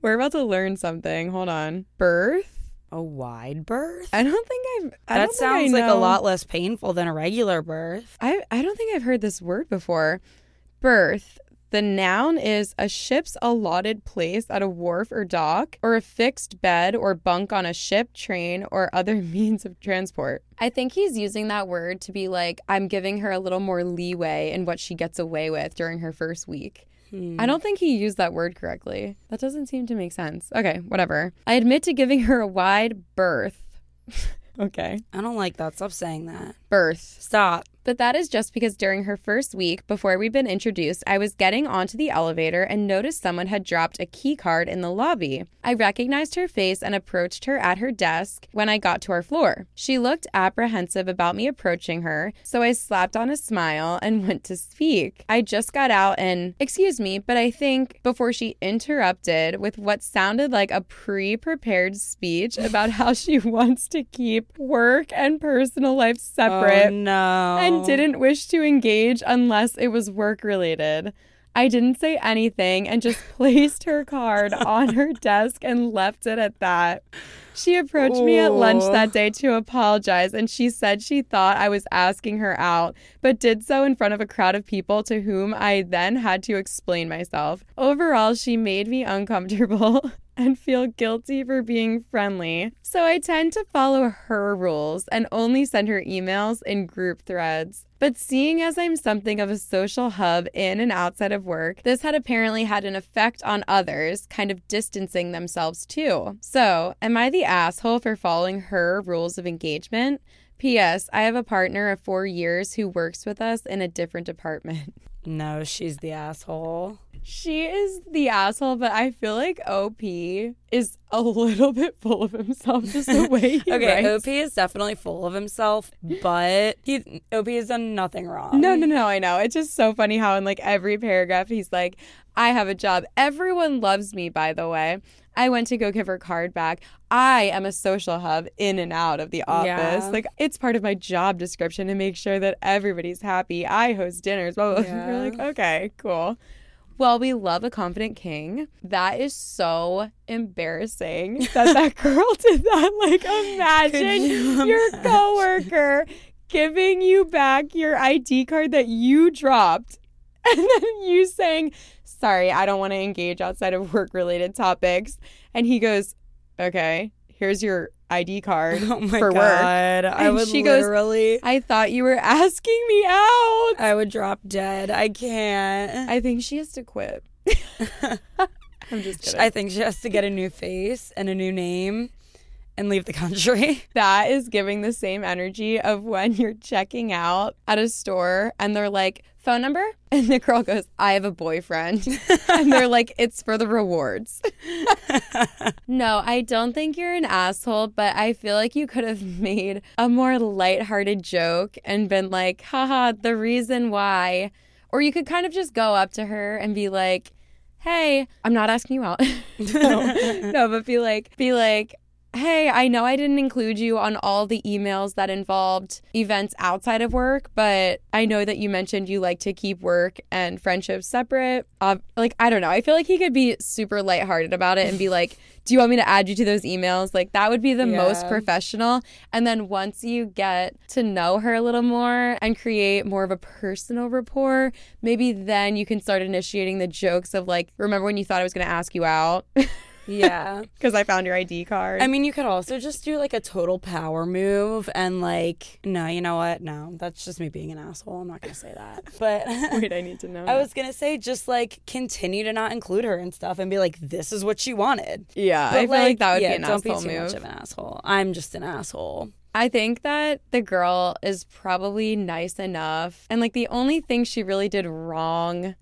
We're about to learn something. Hold on. Birth? A wide birth? I don't think I've. I that don't think I sounds like a lot less painful than a regular birth. I I don't think I've heard this word before. Berth. The noun is a ship's allotted place at a wharf or dock, or a fixed bed or bunk on a ship, train, or other means of transport. I think he's using that word to be like, I'm giving her a little more leeway in what she gets away with during her first week. Hmm. I don't think he used that word correctly. That doesn't seem to make sense. Okay, whatever. I admit to giving her a wide berth. okay. I don't like that. Stop saying that. Berth. Stop. But that is just because during her first week, before we'd been introduced, I was getting onto the elevator and noticed someone had dropped a key card in the lobby. I recognized her face and approached her at her desk when I got to our floor. She looked apprehensive about me approaching her, so I slapped on a smile and went to speak. I just got out and, excuse me, but I think before she interrupted with what sounded like a pre prepared speech about how she wants to keep work and personal life oh, separate Oh, no. and Oh. didn't wish to engage unless it was work related. I didn't say anything and just placed her card on her desk and left it at that. She approached me at lunch that day to apologize and she said she thought I was asking her out, but did so in front of a crowd of people to whom I then had to explain myself. Overall, she made me uncomfortable. And feel guilty for being friendly. So I tend to follow her rules and only send her emails in group threads. But seeing as I'm something of a social hub in and outside of work, this had apparently had an effect on others, kind of distancing themselves too. So, am I the asshole for following her rules of engagement? P.S. I have a partner of four years who works with us in a different department. No, she's the asshole. She is the asshole, but I feel like OP is a little bit full of himself, just the way he Okay, writes. OP is definitely full of himself, but he OP has done nothing wrong. No, no, no, I know. It's just so funny how in like every paragraph he's like, I have a job. Everyone loves me, by the way. I went to go give her card back. I am a social hub in and out of the office. Yeah. Like it's part of my job description to make sure that everybody's happy. I host dinners. Blah, blah, blah. Yeah. We're like, okay, cool. Well, we love a confident king. That is so embarrassing that that girl did that. Like, imagine you your imagine? coworker giving you back your ID card that you dropped, and then you saying, "Sorry, I don't want to engage outside of work-related topics," and he goes, "Okay, here's your ID card Oh my for work." god. I And would she goes, literally I thought you were asking me out. I would drop dead. I can't. I think she has to quit. I'm just kidding. I think she has to get a new face and a new name and leave the country. that is giving the same energy of when you're checking out at a store and they're like, phone number? And the girl goes, I have a boyfriend. and they're like, it's for the rewards. no, I don't think you're an asshole, but I feel like you could have made a more lighthearted joke and been like, haha, the reason why. Or you could kind of just go up to her and be like, hey, I'm not asking you out. no, no, but be like, be like, hey, I know I didn't include you on all the emails that involved events outside of work, but I know that you mentioned you like to keep work and friendships separate. Uh, like, I don't know. I feel like he could be super lighthearted about it and be like, do you want me to add you to those emails? Like, that would be the most professional. And then once you get to know her a little more and create more of a personal rapport, maybe then you can start initiating the jokes of like, remember when you thought I was going to ask you out? yeah. Because I found your ID card. I mean, you could also just do like a total power move and like, no, you know what? No, that's just me being an asshole. I'm not going to say that. But Wait, I need to know. I was going to say just like continue to not include her and stuff and be like, this is what she wanted. yeah, But, I feel like, that would yeah, be an don't asshole be too move. much of an asshole. I'm just an asshole. I think that the girl is probably nice enough. And like the only thing she really did wrong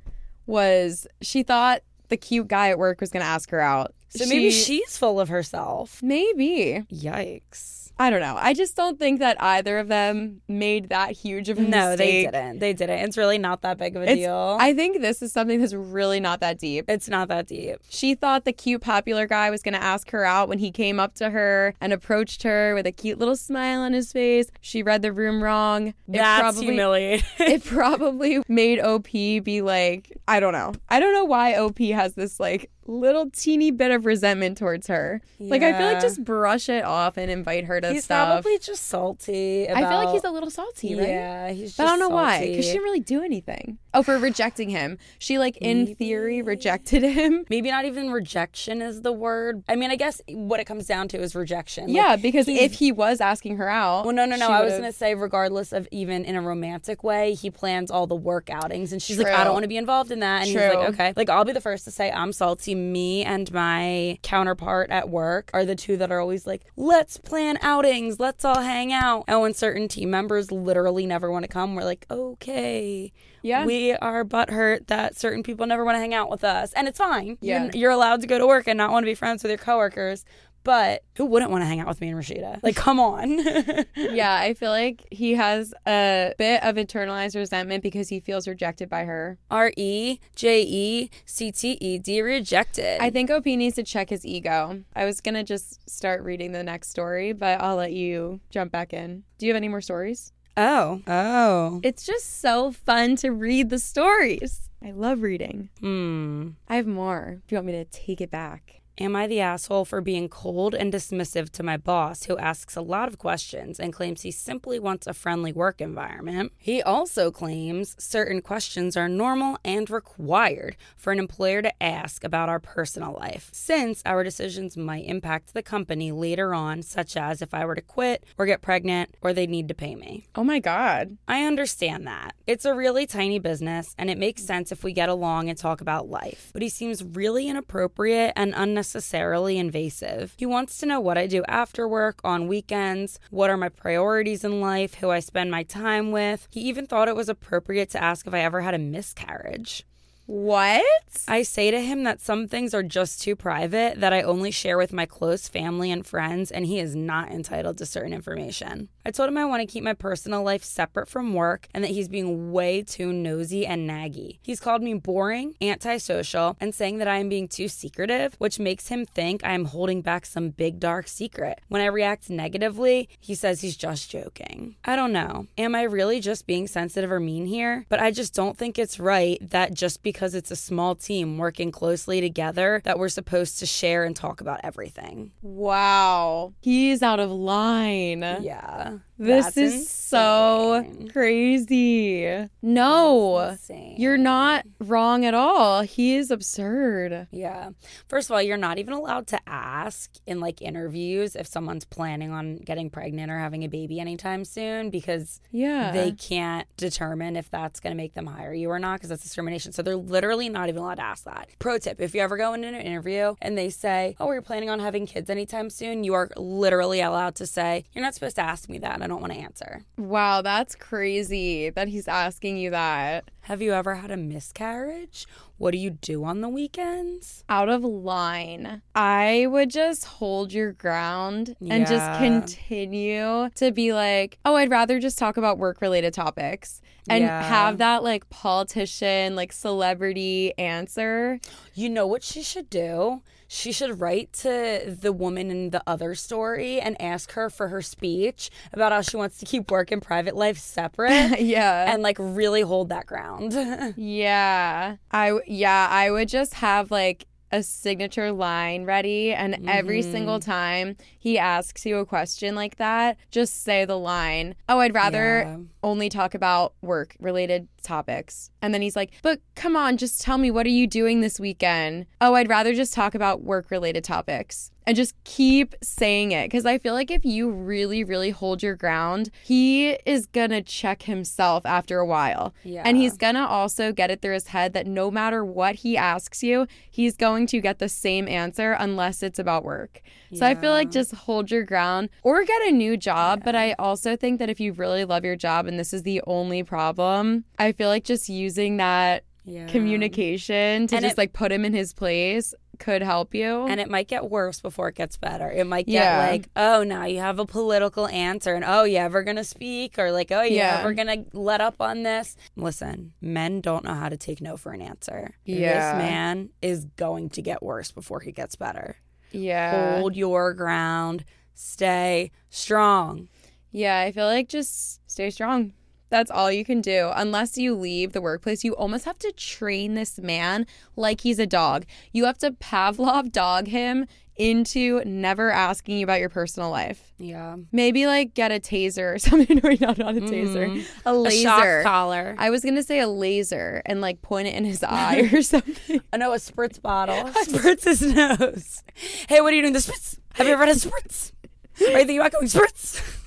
was she thought the cute guy at work was going to ask her out. So maybe She- she's full of herself. Maybe. Yikes. I don't know. I just don't think that either of them made that huge of a No, they didn't. They didn't. It's really not that big of a It's- deal. I think this is something that's really not that deep. it's not that deep. She thought the cute popular guy was going to ask her out when he came up to her and approached her with a cute little smile on his face. She read the room wrong. It That's probably humiliating. it probably made OP be like, I don't know. I don't know why OP has this like little teeny bit of resentment towards her. Like I feel like just brush it off and invite her to he's stuff. probably just salty. About, I feel like he's a little salty, right? Yeah, he's just But I don't know why, because she didn't really do anything. Oh, for rejecting him. She, like, in theory, rejected him. Maybe not even rejection is the word. I mean, I guess what it comes down to is rejection. Like, yeah, because he's- if he was asking her out. Well, no, no, no. I was going to say, regardless of even in a romantic way, he plans all the work outings. And she's like, I don't want to be involved in that. And he's True. like, okay. Like, I'll be the first to say, I'm salty. Me and my counterpart at work are the two that are always like, let's plan outings. Let's all hang out. Oh, And when certain team members literally never want to come, we're like, okay. Yeah. We are butthurt that certain people never want to hang out with us. And it's fine. Yeah. You're, you're allowed to go to work and not want to be friends with your coworkers. But who wouldn't want to hang out with me and Rashida? Like, come on. yeah, I feel like he has a bit of internalized resentment because he feels rejected by her. R E J E C T E D rejected. I think OP needs to check his ego. I was going to just start reading the next story, but I'll let you jump back in. Do you have any more stories? Oh. Oh. It's just so fun to read the stories. I love reading. Hmm. I have more. if you want me to take it back? Am I the asshole for being cold and dismissive to my boss who asks a lot of questions and claims he simply wants a friendly work environment? He also claims certain questions are normal and required for an employer to ask about our personal life, since our decisions might impact the company later on, such as if I were to quit or get pregnant or they need to pay me. Oh my God. I understand that. It's a really tiny business, and it makes sense if we get along and talk about life. But he seems really inappropriate and unnecessarily invasive. He wants to know what I do after work, on weekends, what are my priorities in life, who I spend my time with. He even thought it was appropriate to ask if I ever had a miscarriage. What? I say to him that some things are just too private that I only share with my close family and friends, and he is not entitled to certain information. I told him I want to keep my personal life separate from work and that he's being way too nosy and naggy. He's called me boring, antisocial, and saying that I am being too secretive, which makes him think I am holding back some big dark secret. When I react negatively, he says he's just joking. I don't know. Am I really just being sensitive or mean here? But I just don't think it's right that just because it's a small team working closely together that we're supposed to share and talk about everything. Wow. He's out of line. Yeah. This That's is so crazy. No, you're not wrong at all. He is absurd. Yeah. First of all, you're not even allowed to ask in like interviews if someone's planning on getting pregnant or having a baby anytime soon because Yeah. they can't determine if that's going to make them hire you or not because that's discrimination. So they're literally not even allowed to ask that. Pro tip if you ever go into an interview and they say, Oh, you're planning on having kids anytime soon, you are literally allowed to say, You're not supposed to ask me that. I don't want to answer. wow, that's crazy that he's asking you that. Have you ever had a miscarriage? What do you do on the weekends? Out of line. I would just hold your ground and just continue to be like, oh, I'd rather just talk about work related topics and Yeah. have that like politician, like celebrity answer. You know what she should do? She should write to the woman in the other story and ask her for her speech about how she wants to keep work and private life separate yeah. and like really hold that ground. Yeah. I yeah, I would just have like a signature line ready and every single mm-hmm. time he asks you a question like that, just say the line, "Oh, I'd rather Yeah. only talk about work related topics." And then he's like, "But come on, just tell me what are you doing this weekend?" "Oh, I'd rather just talk about work related topics." And just keep saying it because I feel like if you really, really hold your ground, he is gonna check himself after a while. Yeah. And he's gonna also get it through his head that no matter what he asks you, he's going to get the same answer unless it's about work. So I feel like just hold your ground or get a new job. But I also think that if you really love your job and this is the only problem, I feel like just using that yeah. communication to And just it- like put him in his place could help you. And it might get worse before it gets better. It might get Yeah. like, oh, now you have a political answer, and oh, you ever gonna speak, or like, oh, you Yeah. ever gonna let up on this? Listen, men don't know how to take no for an answer. Yeah. This man is going to get worse before he gets better. yeah. Hold your ground. Stay strong. Yeah, I feel like just stay strong. That's all you can do. Unless you leave the workplace, you almost have to train this man like he's a dog. You have to Pavlov dog him into never asking you about your personal life. Yeah. Maybe like get a taser or something. no, not, not a mm-hmm. taser. A A shock laser. collar. I was gonna say a laser and like point it in his eye or something. Uh, I know a spritz bottle. spritz his nose. Hey, what are you doing? The spritz. Have you ever had a spritz? Are you thinking about going spritz?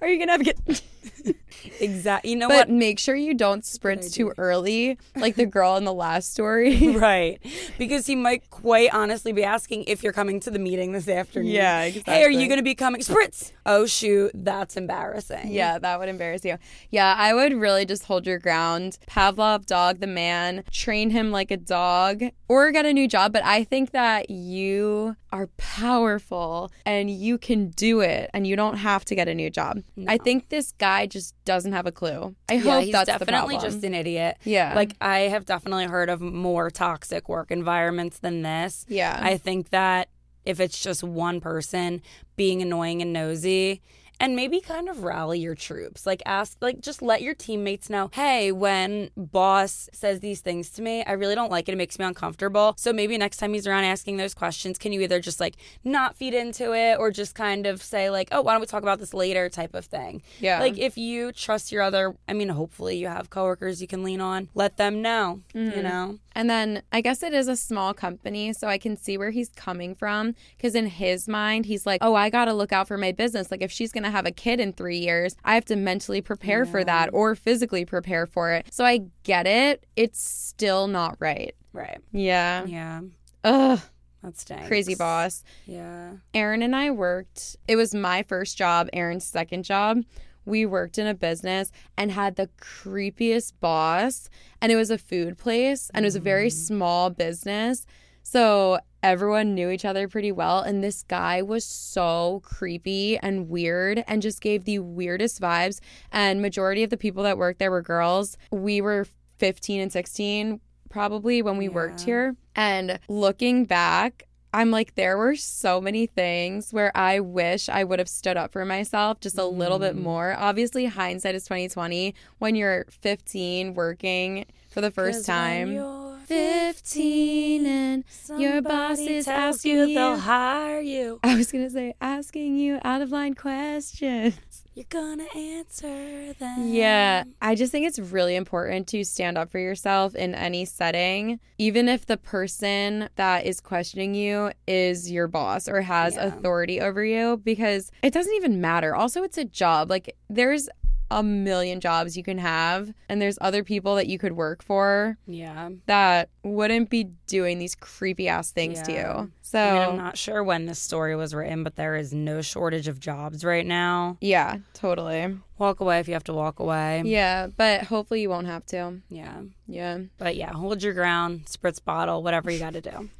Are you gonna have a get Exactly. You know But what? make sure you don't spritz too early, like the girl in the last story. Right. Because he might quite honestly be asking if you're coming to the meeting this afternoon. Yeah, Hey, are you going to be coming? Spritz. Oh, shoot. That's embarrassing. Yeah, that would embarrass you. Yeah, I would really just hold your ground. Pavlov, dog the man, train him like a dog or get a new job. But I think that you are powerful and you can do it and you don't have to get a new job. I think this guy just doesn't have a clue. I Yeah, hope he's that's definitely just an idiot. Yeah. Like, I have definitely heard of more toxic work environments than this. Yeah. I think that if it's just one person being annoying and nosy, and maybe kind of rally your troops. Like ask like just let your teammates know, "Hey, when boss says these things to me, I really don't like it. It makes me uncomfortable." So maybe next time he's around asking those questions, can you either just like not feed into it or just kind of say like, "Oh, why don't we talk about this later?" type of thing. Yeah. Like if you trust your other, I mean, hopefully you have coworkers you can lean on. Let them know, Mm-hmm. you know. And then I guess it is a small company, so I can see where he's coming from. Because in his mind, he's like, oh, I got to look out for my business. Like, if she's going to have a kid in three years, I have to mentally prepare for that or physically prepare for it. So I get it. It's still not right. Right. Yeah. Yeah. Ugh. That stinks. Crazy boss. Yeah. Aaron and I worked, it was my first job, Aaron's second job. we worked in a business and had the creepiest boss. And it was a food place and it was a very mm. small business. So everyone knew each other pretty well. And this guy was so creepy and weird and just gave the weirdest vibes. And majority of the people that worked there were girls. We were 15 and 16 probably when we worked here. And looking back, I'm like, there were so many things where I wish I would have stood up for myself just a little bit Mm. more. Obviously, hindsight is 2020 when you're 15 working for the first time. You're 15 and your boss somebody is tells asking you they'll hire you. I was going to say, asking you out of line questions. You're gonna answer them. Yeah, I just think it's really important to stand up for yourself in any setting, even if the person that is questioning you is your boss or has Yeah. authority over you, because it doesn't even matter. Also, it's a job. Like, there's a million jobs you can have, and there's other people that you could work for Yeah. that wouldn't be doing these creepy ass things to you. So, I mean, I'm not sure when this story was written, but there is no shortage of jobs right now. yeah, totally. Walk away if you have to walk away. Yeah, but hopefully you won't have to. Yeah. Yeah. But yeah, hold your ground, spritz bottle, whatever you got to do.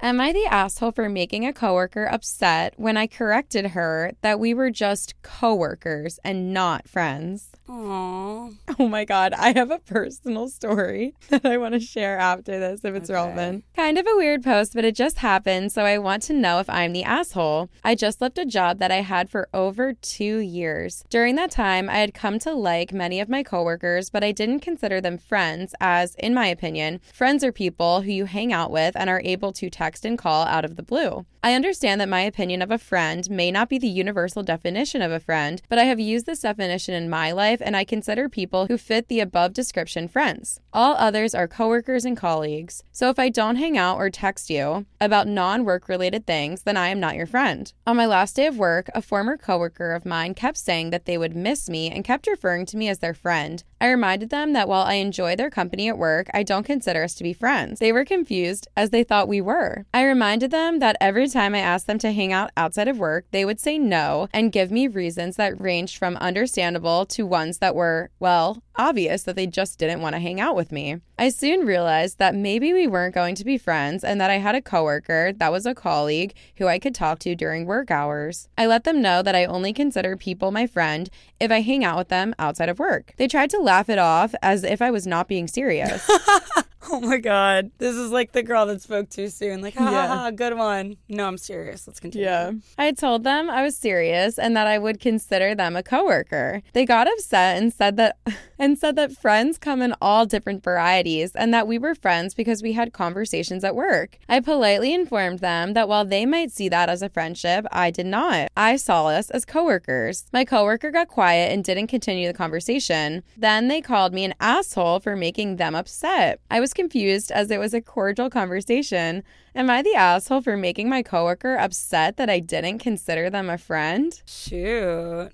Am I the asshole for making a coworker upset when I corrected her that we were just coworkers and not friends? Aww. Oh my god, I have a personal story that I want to share after this if it's Okay. relevant. Kind of a weird post, but it just happened, so I want to know if I'm the asshole. I just left a job that I had for over 2 years. During that time, I had come to like many of my coworkers, but I didn't consider them friends as in my opinion, friends are people who you hang out with and are able to text and call out of the blue. I understand that my opinion of a friend may not be the universal definition of a friend, but I have used this definition in my life and I consider people who fit the above description friends. All others are coworkers and colleagues. So if I don't hang out or text you about non work related things, then I am not your friend. On my last day of work, a former coworker of mine kept saying that they would miss me and kept referring to me as their friend. I reminded them that while I enjoy their company at work, I don't consider us to be friends. They were confused as they thought we were. I reminded them that every time I asked them to hang out outside of work, they would say no and give me reasons that ranged from understandable to ones that were, well, obvious that they just didn't want to hang out with me. I soon realized that maybe we weren't going to be friends and that I had a coworker that was a colleague who I could talk to during work hours. I let them know that I only consider people my friend if I hang out with them outside of work. They tried to laugh it off as if I was not being serious. Oh my god. This is like the girl that spoke too soon. Like, ha ha ha, good one. No, I'm serious. Let's continue. Yeah. I told them I was serious and that I would consider them a coworker. They got upset and said that and said that friends come in all different varieties and that we were friends because we had conversations at work. I politely informed them that while they might see that as a friendship, I did not. I saw us as coworkers. My coworker got quiet and didn't continue the conversation. Then they called me an asshole for making them upset. I was confused as it was a cordial conversation. Am I the asshole for making my coworker upset that I didn't consider them a friend? Shoot.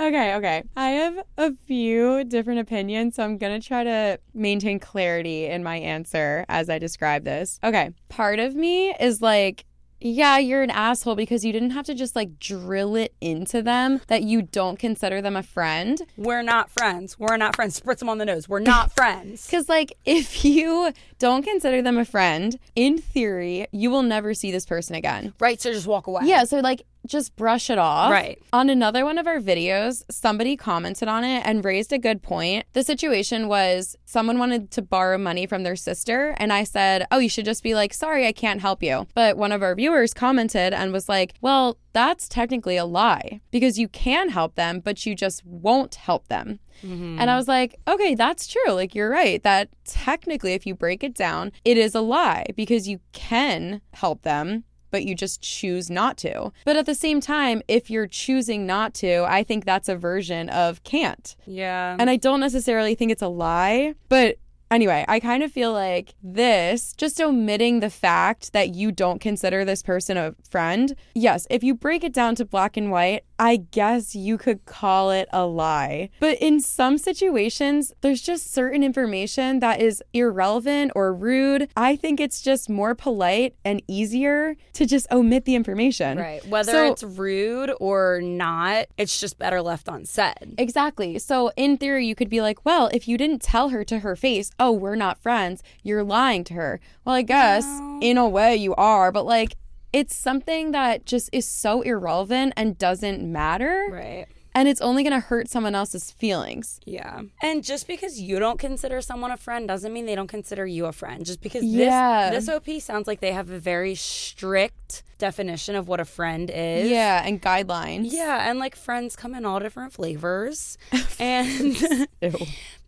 Okay, okay. I have a few different opinions, so I'm going to try to maintain clarity in my answer as I describe this. Okay. Part of me is like, yeah, you're an asshole because you didn't have to just like drill it into them that you don't consider them a friend. We're not friends. We're not friends. Spritz them on the nose. We're not friends. Because, like, if you don't consider them a friend, in theory, you will never see this person again. Right, so just walk away. Yeah, so like just brush it off. Right. On another one of our videos, somebody commented on it and raised a good point. The situation was someone wanted to borrow money from their sister, and I said, Oh, you should just be like, Sorry, I can't help you. But one of our viewers commented and was like, Well, that's technically a lie because you can help them, but you just won't help them. Mm-hmm. And I was like, okay, that's true. Like, you're right. That technically, if you break it down, it is a lie because you can help them, but you just choose not to. But at the same time, if you're choosing not to, I think that's a version of can't. Yeah. And I don't necessarily think it's a lie, but Anyway, I kind of feel like this, just omitting the fact that you don't consider this person a friend. Yes, if you break it down to black and white, I guess you could call it a lie. But in some situations, there's just certain information that is irrelevant or rude. I think it's just more polite and easier to just omit the information. Right. Whether So- it's rude or not, it's just better left unsaid. Exactly. So, in theory, you could be like, well, if you didn't tell her to her face, oh, we're not friends, you're lying to her. Well, I guess No. in a way you are, but like, it's something that just is so irrelevant and doesn't matter. Right. And it's only going to hurt someone else's feelings. Yeah. And just because you don't consider someone a friend doesn't mean they don't consider you a friend. Just because Yeah. this this OP sounds like they have a very strict definition of what a friend is. Yeah. And guidelines. Yeah, and like friends come in all different flavors. and.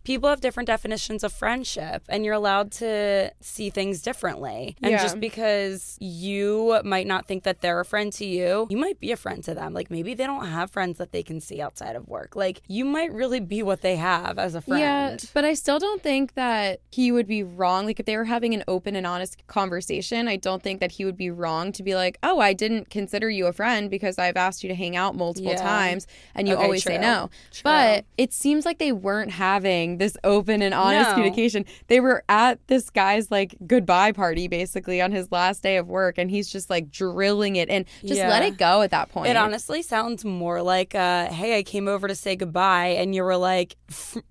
People have different definitions of friendship and you're allowed to see things differently. And Yeah. just because you might not think that they're a friend to you, you might be a friend to them. Like maybe they don't have friends that they can see outside of work. Like you might really be what they have as a friend. Yeah, but I still don't think that he would be wrong. Like, if they were having an open and honest conversation, I don't think that he would be wrong to be like, oh, I didn't consider you a friend because I've asked you to hang out multiple Yeah. times and you Okay, always say no. True. But it seems like they weren't having this open and honest No. communication. They were at this guy's like goodbye party basically on his last day of work and he's just like drilling it and just let it go at that point. It honestly sounds more like, uh, hey, I came over to say goodbye, and you were like,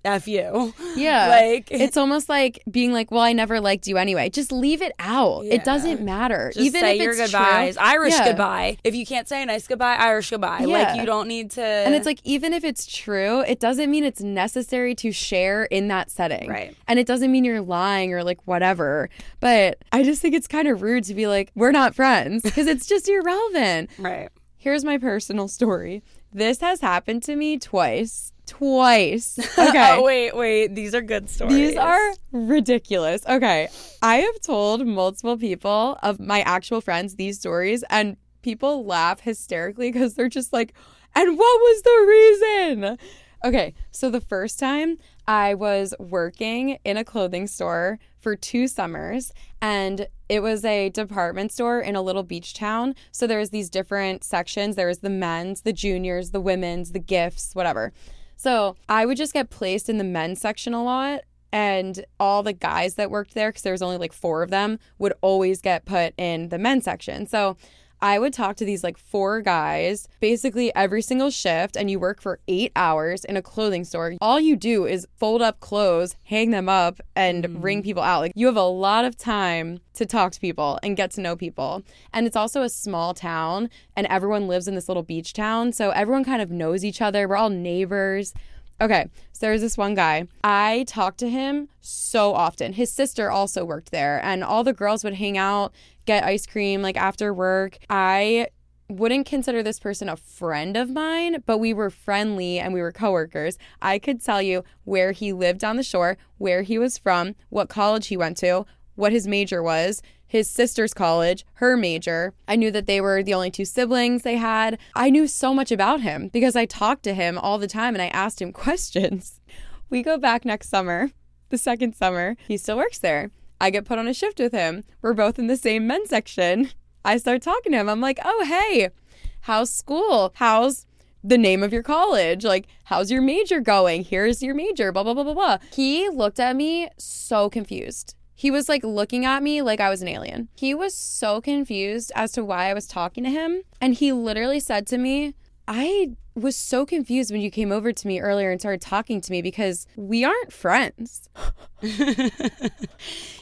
F you. Yeah. Like, it's almost like being like, well, I never liked you anyway. Just leave it out. Yeah. It doesn't matter. Just Even say if your it's goodbyes. True. Irish Yeah. goodbye. If you can't say a nice goodbye, Irish goodbye. Yeah. Like you don't need to. And it's like, even if it's true, it doesn't mean it's necessary to share in that setting. Right. And it doesn't mean you're lying or like whatever. But I just think it's kind of rude to be like, we're not friends because it's just irrelevant. right. Here's my personal story. This has happened to me twice. Twice. Oh, okay. oh wait, wait. These are good stories. These are ridiculous. Okay. I have told multiple people of my actual friends these stories, and people laugh hysterically because they're just like, and what was the reason? Okay. So the first time I was working in a clothing store for two summers, and it was a department store in a little beach town. So there was these different sections. There was the men's, the juniors, the women's, the gifts, whatever. So I would just get placed in the men's section a lot. And all the guys that worked there, because there was only like four of them, would always get put in the men's section. So I would talk to these like four guys basically every single shift, and you work for eight hours in a clothing store. All you do is fold up clothes, hang them up, and mm-hmm. ring people out. Like you have a lot of time to talk to people and get to know people. And it's also a small town, and everyone lives in this little beach town. So everyone kind of knows each other. We're all neighbors. Okay, so there's this one guy. I talked to him so often. His sister also worked there, and all the girls would hang out, get ice cream like after work. I wouldn't consider this person a friend of mine, but we were friendly and we were coworkers. I could tell you where he lived on the shore, where he was from, what college he went to, what his major was, his sister's college, her major. I knew that they were the only two siblings they had. I knew so much about him because I talked to him all the time and I asked him questions. We go back next summer, the second summer. He still works there. I get put on a shift with him. We're both in the same men's section. I start talking to him. I'm like, oh, hey, how's school? How's the name of your college? Like, how's your major going? Here's your major, blah, blah, blah, blah, blah. He looked at me so confused. He was like looking at me like I was an alien. He was so confused as to why I was talking to him. And he literally said to me, I was so confused when you came over to me earlier and started talking to me because we aren't friends.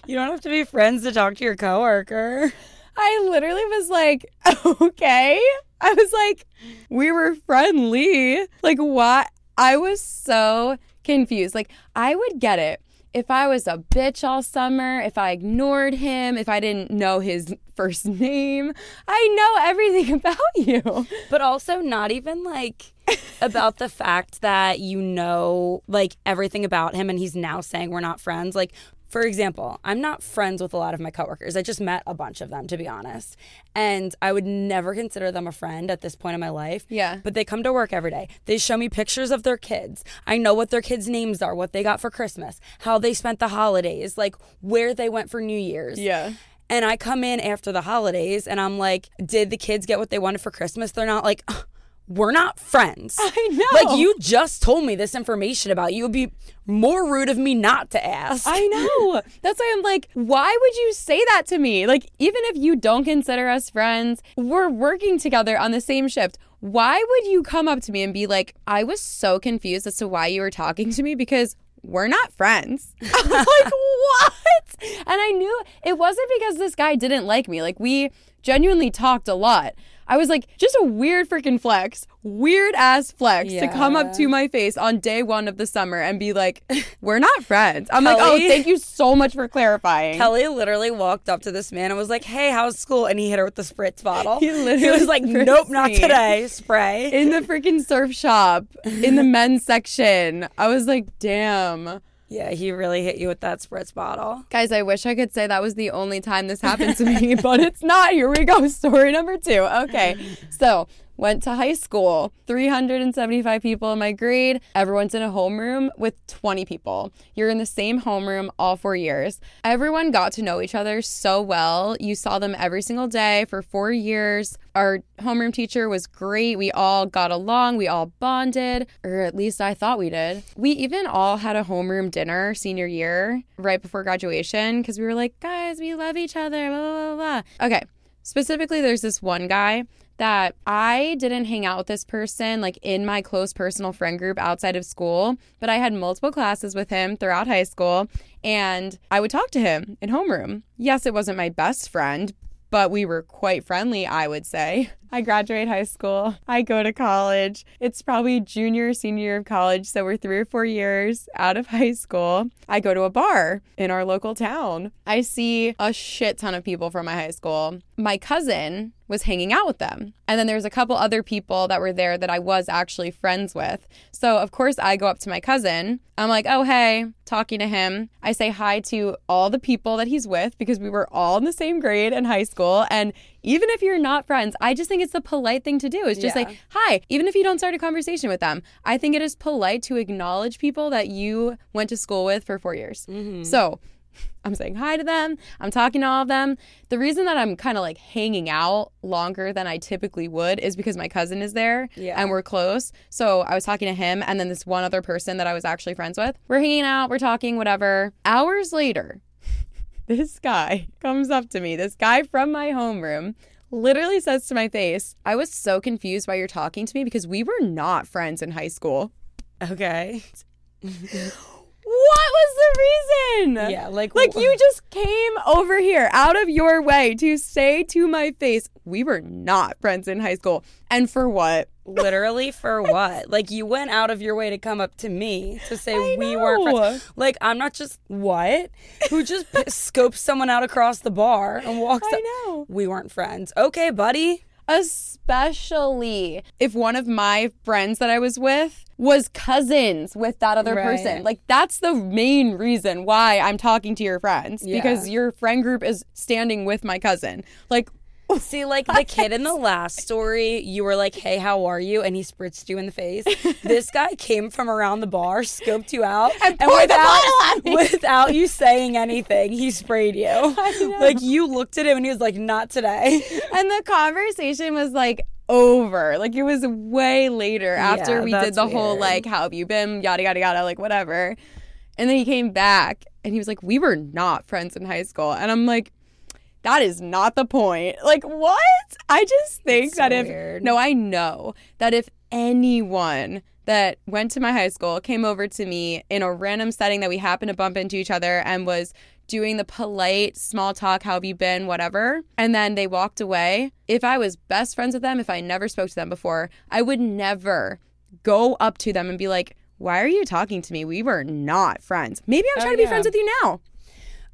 You don't have to be friends to talk to your coworker. I literally was like, okay. I was like, we were friendly. Like, what? I was so confused. Like, I would get it if I was a bitch all summer, if I ignored him, if I didn't know his first name. I know everything about you. But also not even like about the fact that you know like everything about him and he's now saying we're not friends. Like for example, I'm not friends with a lot of my coworkers. I just met a bunch of them, to be honest. And I would never consider them a friend at this point in my life. Yeah. But they come to work every day. They show me pictures of their kids. I know what their kids' names are, what they got for Christmas, how they spent the holidays, like where they went for New Year's. Yeah. And I come in after the holidays and I'm like, did the kids get what they wanted for Christmas? They're not like, "Ugh, we're not friends. I know. Like you just told me this information about you. It would be more rude of me not to ask. I know. That's why I'm like, why would you say that to me? Like, even if you don't consider us friends, we're working together on the same shift. Why would you come up to me and be like, I was so confused as to why you were talking to me because we're not friends. I was like, what? And I knew it wasn't because this guy didn't like me. Like, we genuinely talked a lot. I was like, just a weird freaking flex, weird ass flex to come up to my face on day one of the summer and be like, we're not friends. I'm like, oh, thank you so much for clarifying. Kelly literally walked up to this man and was like, "Hey, how's school?" And he hit her with the spritz bottle. He literally was like, "Nope, not today." Spray. in the freaking surf shop in the men's section. I was like, damn. Yeah, he really hit you with that spritz bottle. Guys, I wish I could say that was the only time this happened to me, but it's not. Here we go. Story number two. Okay. So, went to high school, 375 people in my grade. Everyone's in a homeroom with 20 people. You're in the same homeroom all four years. Everyone got to know each other so well. You saw them every single day for four years. Our homeroom teacher was great. We all got along. We all bonded, or at least I thought we did. We even all had a homeroom dinner senior year right before graduation because we were like, guys, we love each other. Blah, blah, blah. Okay. Specifically, there's this one guy that I didn't hang out with this person like in my close personal friend group outside of school, but I had multiple classes with him throughout high school and I would talk to him in homeroom. Yes, it wasn't my best friend, but we were quite friendly, I would say. I graduate high school. I go to college. It's probably junior, senior year of college. So we're three or four years out of high school. I go to a bar in our local town. I see a shit ton of people from my high school. My cousin was hanging out with them. And then there's a couple other people that were there that I was actually friends with. So, of course, I go up to my cousin. I'm like, oh, hey, talking to him. I say hi to all the people that he's with because we were all in the same grade in high school. And even if you're not friends, I just think it's the polite thing to do. It's just Yeah. like, hi, even if you don't start a conversation with them. I think it is polite to acknowledge people that you went to school with for four years. Mm-hmm. So, I'm saying hi to them. I'm talking to all of them. The reason that I'm kind of like hanging out longer than I typically would is because my cousin is there Yeah. and we're close. So I was talking to him and then this one other person that I was actually friends with. We're hanging out, we're talking, whatever. Hours later, this guy comes up to me, this guy from my homeroom. Literally says to my face, I was so confused why you're talking to me because we were not friends in high school. Okay. What was the reason? Yeah, like Like you just came over here out of your way to say to my face, we were not friends in high school. And for what? literally for what? Like you went out of your way to come up to me to say I we weren't friends. Like I'm not just what? Who just p- scopes someone out across the bar and walks up? I know. We weren't friends. Okay, buddy. Especially if one of my friends that I was with was cousins with that other Right. person. Like that's the main reason why I'm talking to your friends because your friend group is standing with my cousin. Like See, like the kid in the last story, you were like, "Hey, how are you?" and he spritzed you in the face. this guy came from around the bar, scoped you out, And poured the bottle on me. without you saying anything, he sprayed you. Like you looked at him and he was like, "Not today." and the conversation was like over. Like it was way later after Yeah, we did the whole like how have you been yada yada yada like whatever. And then he came back and he was like we were not friends in high school. And I'm like that is not the point. Like what? I just think It's that if weird. no, I know that if anyone that went to my high school came over to me in a random setting that we happened to bump into each other and was doing the polite small talk, how have you been, whatever, and then they walked away. If I was best friends with them, if I never spoke to them before, I would never go up to them and be like, why are you talking to me? We were not friends. Maybe I'm Oh, trying to be friends with you now.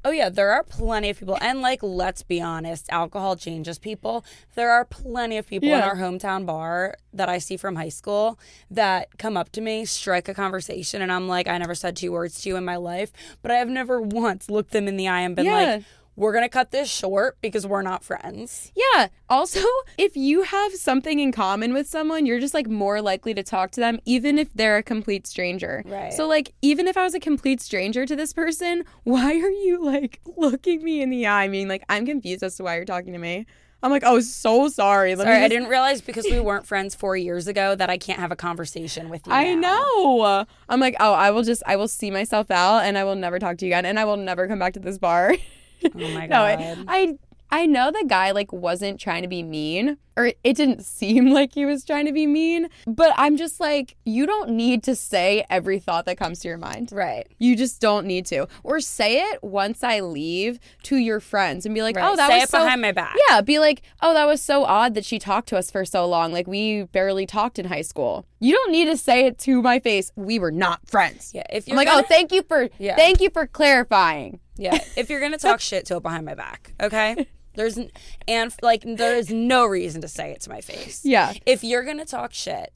Oh yeah, there are plenty of people, and like, let's be honest, alcohol changes people. There are plenty of people in our hometown bar that I see from high school that come up to me, strike a conversation, and I'm like, I never said two words to you in my life, but I have never once looked them in the eye and been Yeah. like, we're gonna cut this short because we're not friends. Yeah. Also, if you have something in common with someone, you're just like more likely to talk to them, even if they're a complete stranger. Right. So, like, even if I was a complete stranger to this person, why are you like looking me in the eye, I mean, like, I'm confused as to why you're talking to me? I'm like, oh, so sorry. Let Sorry, me I didn't realize because we weren't friends four years ago that I can't have a conversation with you. I now. know. I'm like, oh, I will just, I will see myself out and I will never talk to you again and I will never come back to this bar. Oh my no, god. I, I I know the guy like wasn't trying to be mean or it didn't seem like he was trying to be mean, but I'm just like you don't need to say every thought that comes to your mind. right. You just don't need to. Or say it once I leave to your friends and be like, Right. "Oh, that Say was it so behind my back. Yeah, be like, "Oh, that was so odd that she talked to us for so long. Like we barely talked in high school." You don't need to say it to my face. We were not friends. Yeah. If I'm you're like, gonna, "Oh, thank you for Yeah. thank you for clarifying." Yeah, if you're gonna talk shit to it behind my back, okay? There's n- and like there is no reason to say it to my face. Yeah. If you're gonna talk shit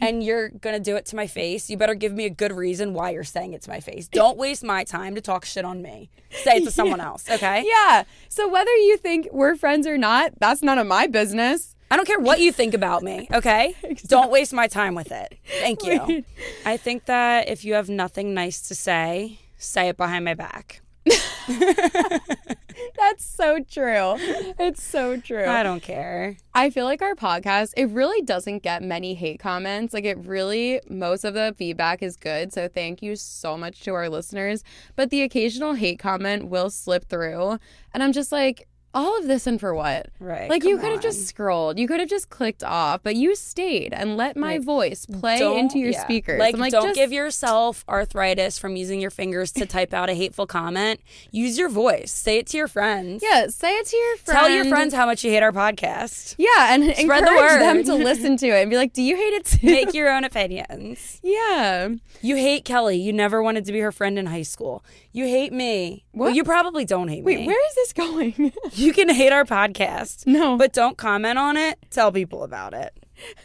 and you're gonna do it to my face, you better give me a good reason why you're saying it to my face. Don't waste my time to talk shit on me. Say it to someone else, okay? Yeah. So whether you think we're friends or not, that's none of my business. I don't care what you think about me, okay? Don't waste my time with it. Thank you. I think that if you have nothing nice to say, say it behind my back. That's so true. It's so true. I don't care. I feel like our podcast, it really doesn't get many hate comments. Like it really, most of the feedback is good. So thank you so much to our listeners. But the occasional hate comment will slip through. And I'm just like, all of this and for what? Right. Like you could have just scrolled. You could have just clicked off, but you stayed and let my Right. voice play into your yeah. speakers. Like, like, don't just, give yourself arthritis from using your fingers to type out a hateful comment. Use your voice. Say it to your friends. Yeah, say it to your friends. Tell your friends how much you hate our podcast. Yeah, and Spread the encourage them to listen to it and be like, "Do you hate it too?" Make your own opinions. yeah. You hate Kelly. You never wanted to be her friend in high school. You hate me. Well, you probably don't hate Wait, me. Wait, where is this going? You can hate our podcast. no, But don't comment on it. Tell people about it.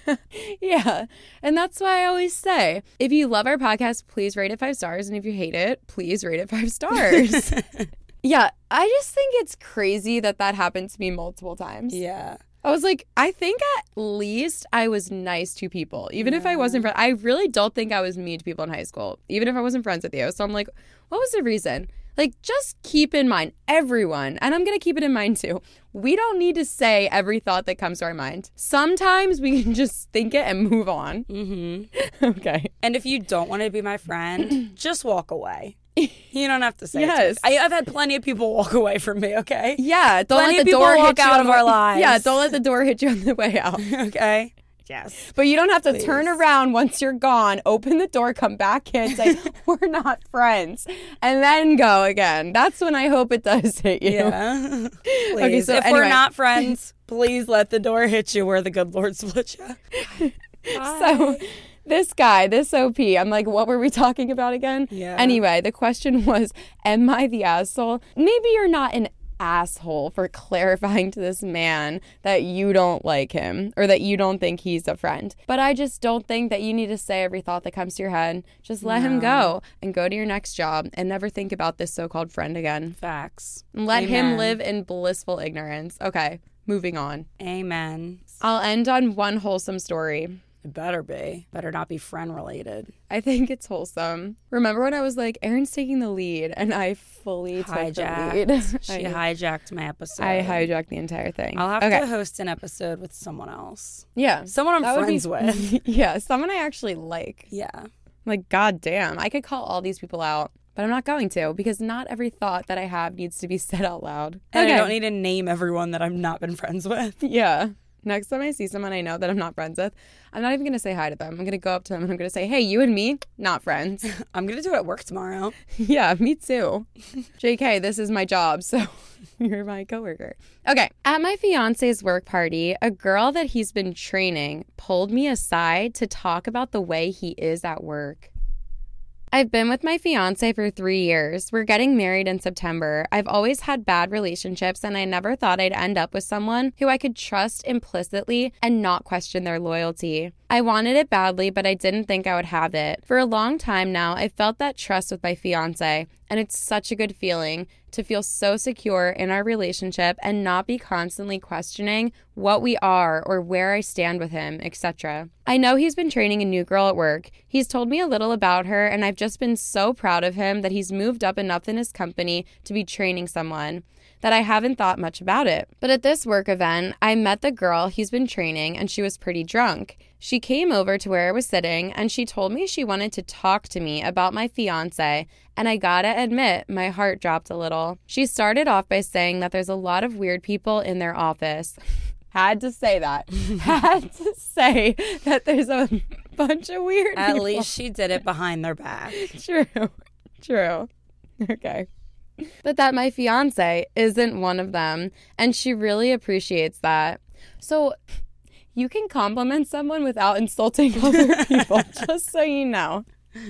yeah, and that's why I always say, if you love our podcast, please rate it five stars, and if you hate it, please rate it five stars. yeah, I just think it's crazy that that happened to me multiple times. Yeah. I was like, I think at least I was nice to people, even if I wasn't friends. I really don't think I was mean to people in high school, even if I wasn't friends with you. So I'm like, what was the reason? Like, just keep in mind, everyone, and I'm gonna keep it in mind too. We don't need to say every thought that comes to our mind. Sometimes we can just think it and move on. Mm-hmm. okay. And if you don't want to be my friend, just walk away. You don't have to say Yes. it. to. I, I've had plenty of people walk away from me, okay? Yeah. Don't Plenty let of the people door walk hit you out of our lives. Yeah. Don't let the door hit you on the way out. okay? Yes. But you don't have to turn around once you're gone, open the door, come back in, say, We're not friends, and then go again. That's when I hope it does hit you. Yeah. Please. so if anyway. we're not friends, please let the door hit you where the good Lord split you. So, this guy, this OP, I'm like, What were we talking about again? Yeah. Anyway, the question was, Am I the asshole? Maybe you're not an asshole for clarifying to this man that you don't like him or that you don't think he's a friend. But I just don't think that you need to say every thought that comes to your head. Just let him go and go to your next job and never think about this so called friend again. Facts. Let him live in blissful ignorance. Okay, moving on. Amen. I'll end on one wholesome story. It better be. Better not be friend related. I think it's wholesome. Remember when I was like, Aaron's taking the lead, and I fully took. Hijacked. She I, hijacked my episode. I hijacked the entire thing. I'll have okay. to host an episode with someone else. Yeah. Someone I'm That would be- friends with. yeah, someone I actually like. Yeah. Like, god damn, I could call all these people out, but I'm not going to because not every thought that I have needs to be said out loud. And I don't need to name everyone that I've not been friends with. Yeah. Next time I see someone I know that I'm not friends with, I'm not even to say hi to them. I'm to go up to them and I'm to say, hey, you and me, not friends. I'm to do it at work tomorrow. yeah, me too. JK, this is my job, so you're my coworker. Okay. At my fiance's work party, a girl that he's been training pulled me aside to talk about the way he is at work. I've been with my fiance for three years. We're getting married in September. I've always had bad relationships, and I never thought I'd end up with someone who I could trust implicitly and not question their loyalty. I wanted it badly, but I didn't think I would have it. For a long time now, I felt that trust with my fiance, and it's such a good feeling to feel so secure in our relationship and not be constantly questioning what we are or where I stand with him, etc. I know he's been training a new girl at work. He's told me a little about her, and I've just been so proud of him that he's moved up enough in his company to be training someone that I haven't thought much about it. But at this work event, I met the girl he's been training, and she was pretty drunk. She came over to where I was sitting and she told me she wanted to talk to me about my fiance, and I gotta admit, my heart dropped a little. She started off by saying that there's a lot of weird people in their office. Had to say that. Had to say that there's a bunch of weird At people. least she did it behind their back. True. True. Okay. But that my fiance isn't one of them, and she really appreciates that. So you can compliment someone without insulting other people, just so you know.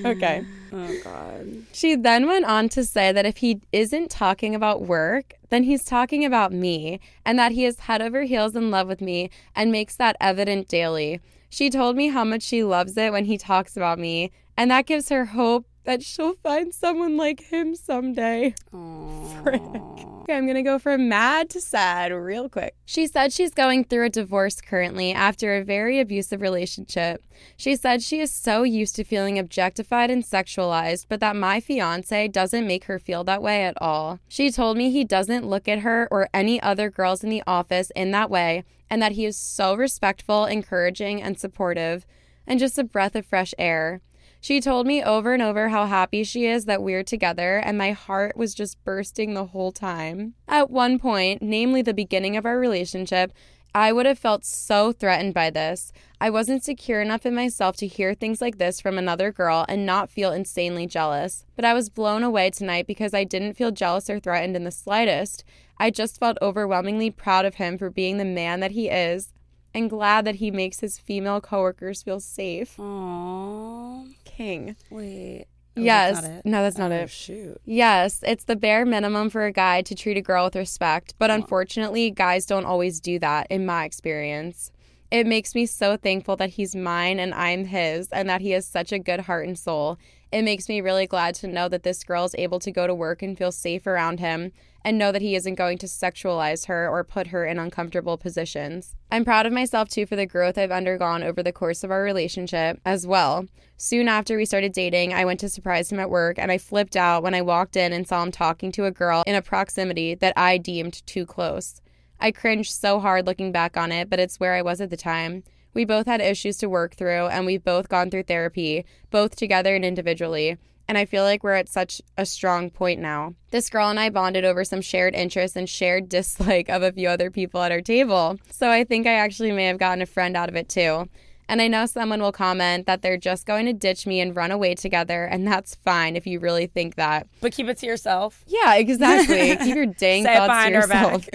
Okay. Oh God. She then went on to say that if he isn't talking about work, then he's talking about me, and that he is head over heels in love with me and makes that evident daily. She told me how much she loves it when he talks about me, and that gives her hope that she'll find someone like him someday. Oh. Okay, I'm gonna go from mad to sad real quick. She said she's going through a divorce currently after a very abusive relationship. She said she is so used to feeling objectified and sexualized, but that my fiance doesn't make her feel that way at all. She told me he doesn't look at her or any other girls in the office in that way, and that he is so respectful, encouraging, and supportive, and just a breath of fresh air. She told me over and over how happy she is that we're together, and my heart was just bursting the whole time. At one point, namely the beginning of our relationship, I would have felt so threatened by this. I wasn't secure enough in myself to hear things like this from another girl and not feel insanely jealous. But I was blown away tonight because I didn't feel jealous or threatened in the slightest. I just felt overwhelmingly proud of him for being the man that he is and glad that he makes his female coworkers feel safe. Aww. King. Wait. Oh, yes. That's? No, that's not Oh, it. Shoot. Yes, it's the bare minimum for a guy to treat a girl with respect, but unfortunately, guys don't always do that, in my experience. It makes me so thankful that he's mine and I'm his, and that he has such a good heart and soul. It makes me really glad to know that this girl is able to go to work and feel safe around him, and know that he isn't going to sexualize her or put her in uncomfortable positions. I'm proud of myself too for the growth I've undergone over the course of our relationship as well. Soon after we started dating, I went to surprise him at work and I flipped out when I walked in and saw him talking to a girl in a proximity that I deemed too close. I cringed so hard looking back on it, but it's where I was at the time. We both had issues to work through, and we've both gone through therapy, both together and individually. And I feel like we're at such a strong point now. This girl and I bonded over some shared interests and shared dislike of a few other people at our table. So I think I actually may have gotten a friend out of it too. And I know someone will comment that they're just going to ditch me and run away together, and that's fine if you really think that. But keep it to yourself. Yeah, exactly. Keep your dang Say thoughts to yourself.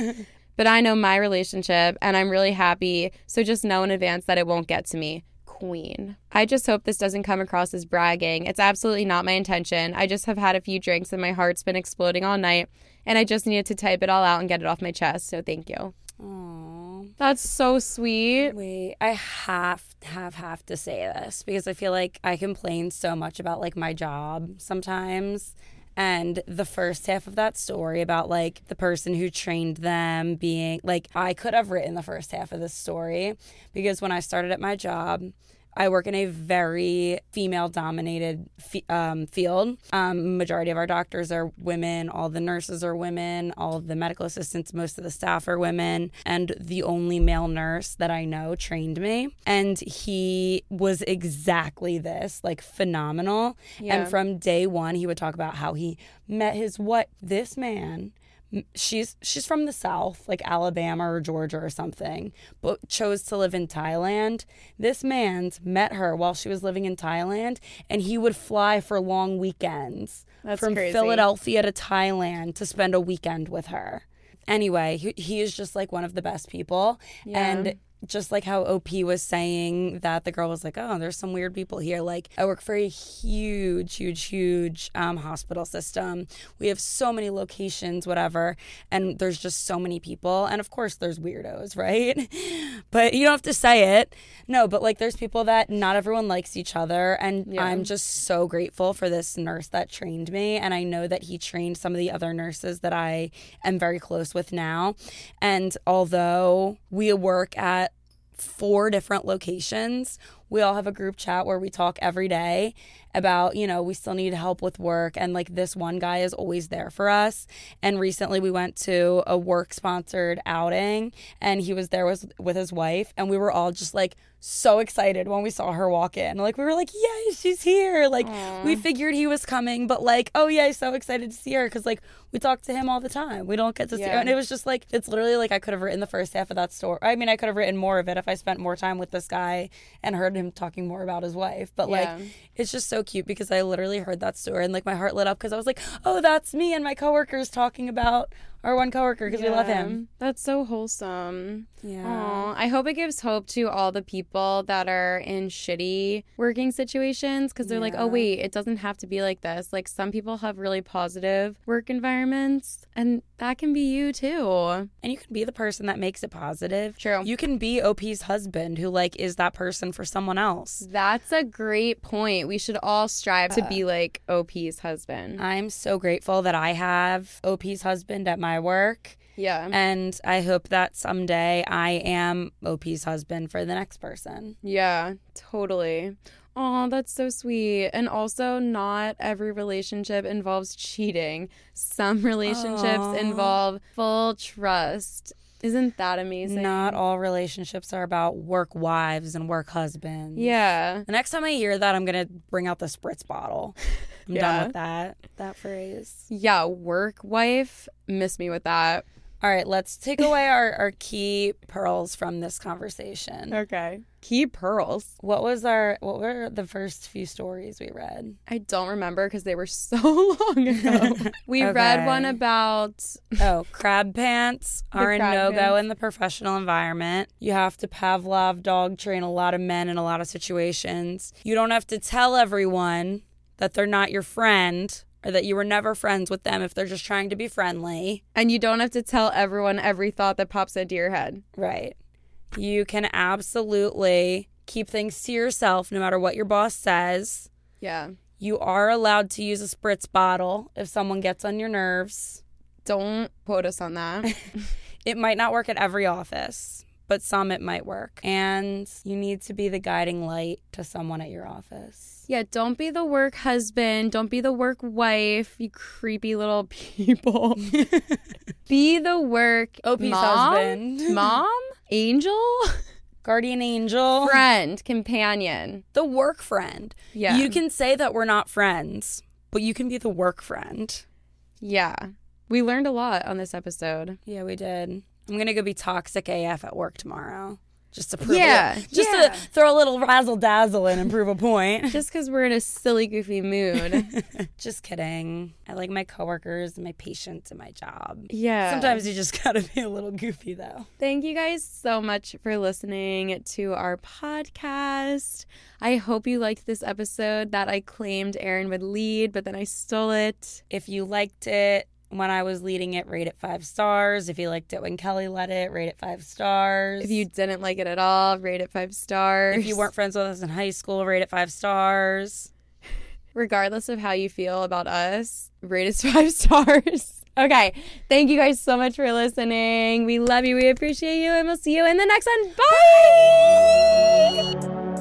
But I know my relationship and I'm really happy. So just know in advance that it won't get to me. Queen. I just hope this doesn't come across as bragging. It's absolutely not my intention. I just have had a few drinks and my heart's been exploding all night. And I just needed to type it all out and get it off my chest. So thank you. Aww. That's so sweet. Wait, I have have have to say this because I feel like I complain so much about like my job sometimes. And the first half of that story about like the person who trained them being like, I could have written the first half of this story because when I started at my job, I work in a very female dominated f- um, field. Um, majority of our doctors are women, all the nurses are women, all the medical assistants, most of the staff are women. And the only male nurse that I know trained me. And he was exactly this like phenomenal. Yeah. And from day one, he would talk about how he met his what this man she's she's from the south like alabama or georgia or something but chose to live in thailand this man's met her while she was living in thailand and he would fly for long weekends That's from crazy. philadelphia to thailand to spend a weekend with her anyway he, he is just like one of the best people Yeah. and just like how OP was saying that the girl was like, oh, there's some weird people here. Like, I work for a huge, huge, huge um, hospital system. We have so many locations, whatever, and there's just so many people. And of course, there's weirdos, right? but you don't have to say it. No, but like, there's people that not everyone likes each other. And Yeah. I'm just so grateful for this nurse that trained me. And I know that he trained some of the other nurses that I am very close with now. And although we work at four different locations. We all have a group chat where we talk every day about, you know, we still need help with work. And like this one guy is always there for us. And recently we went to a work sponsored outing and he was there with, with his wife. And we were all just like so excited when we saw her walk in. Like we were like, yay, she's here. Like we figured he was coming, but like, oh yeah, so excited to see her because like we talk to him all the time. We don't get to see her. And it was just like, it's literally like I could have written the first half of that story. I mean, I could have written more of it if I spent more time with this guy and heard him talking more about his wife. But Yeah. like, it's just so cute because I literally heard that story and like my heart lit up because I was like, oh, that's me and my coworkers talking about our one coworker because we love him. That's so wholesome. Yeah. Aw, I hope it gives hope to all the people that are in shitty working situations because they're like, oh, wait, it doesn't have to be like this. Like, some people have really positive work environments, and that can be you too. And you can be the person that makes it positive. True. You can be OP's husband who like is that person for someone else. That's a great point. We should all strive to be like OP's husband. I'm so grateful that I have OP's husband at my work. yeah. And I hope that someday I am OP's husband for the next person. Yeah, totally. Oh, that's so sweet. And also, not every relationship involves cheating. Some relationships Aw. involve full trust. Isn't that amazing? Not all relationships are about work wives and work husbands. Yeah. The next time I hear that, I'm gonna bring out the spritz bottle. I'm Yeah. done with that. That phrase. Yeah, work wife. Miss me with that. All right, let's take away our, our key pearls from this conversation. Okay. Key pearls. What was our what were the first few stories we read? I don't remember because they were so long ago. We read one about Oh, crab pants are a no go in the professional environment. You have to Pavlov dog train a lot of men in a lot of situations. You don't have to tell everyone that they're not your friend or that you were never friends with them if they're just trying to be friendly. and you don't have to tell everyone every thought that pops into your head. Right. You can absolutely keep things to yourself no matter what your boss says. Yeah. You are allowed to use a spritz bottle if someone gets on your nerves. Don't quote us on that. It might not work at every office, but some it might work. And you need to be the guiding light to someone at your office. Yeah, don't be the work husband. Don't be the work wife, you creepy little people. be the work OP's mom, husband. mom, angel, Guardian angel. friend, companion. The work friend. Yeah. You can say that we're not friends, but you can be the work friend. Yeah. We learned a lot on this episode. Yeah, we did. I'm going to go be toxic AF at work tomorrow. Just to prove Yeah, it. Just yeah. to throw a little razzle dazzle in and prove a point. Just because we're in a silly, goofy mood. just kidding. I like my coworkers and my patients and my job. yeah. Sometimes you just gotta be a little goofy though. Thank you guys so much for listening to our podcast. I hope you liked this episode that I claimed Aaron would lead, but then I stole it. If you liked it when I was leading it, rate it five stars. If you liked it when Kelly led it, rate it five stars. If you didn't like it at all, rate it five stars. if you weren't friends with us in high school, rate it five stars. regardless of how you feel about us, rate us five stars. Okay. Thank you guys so much for listening. We love you. We appreciate you. And we'll see you in the next one. Bye.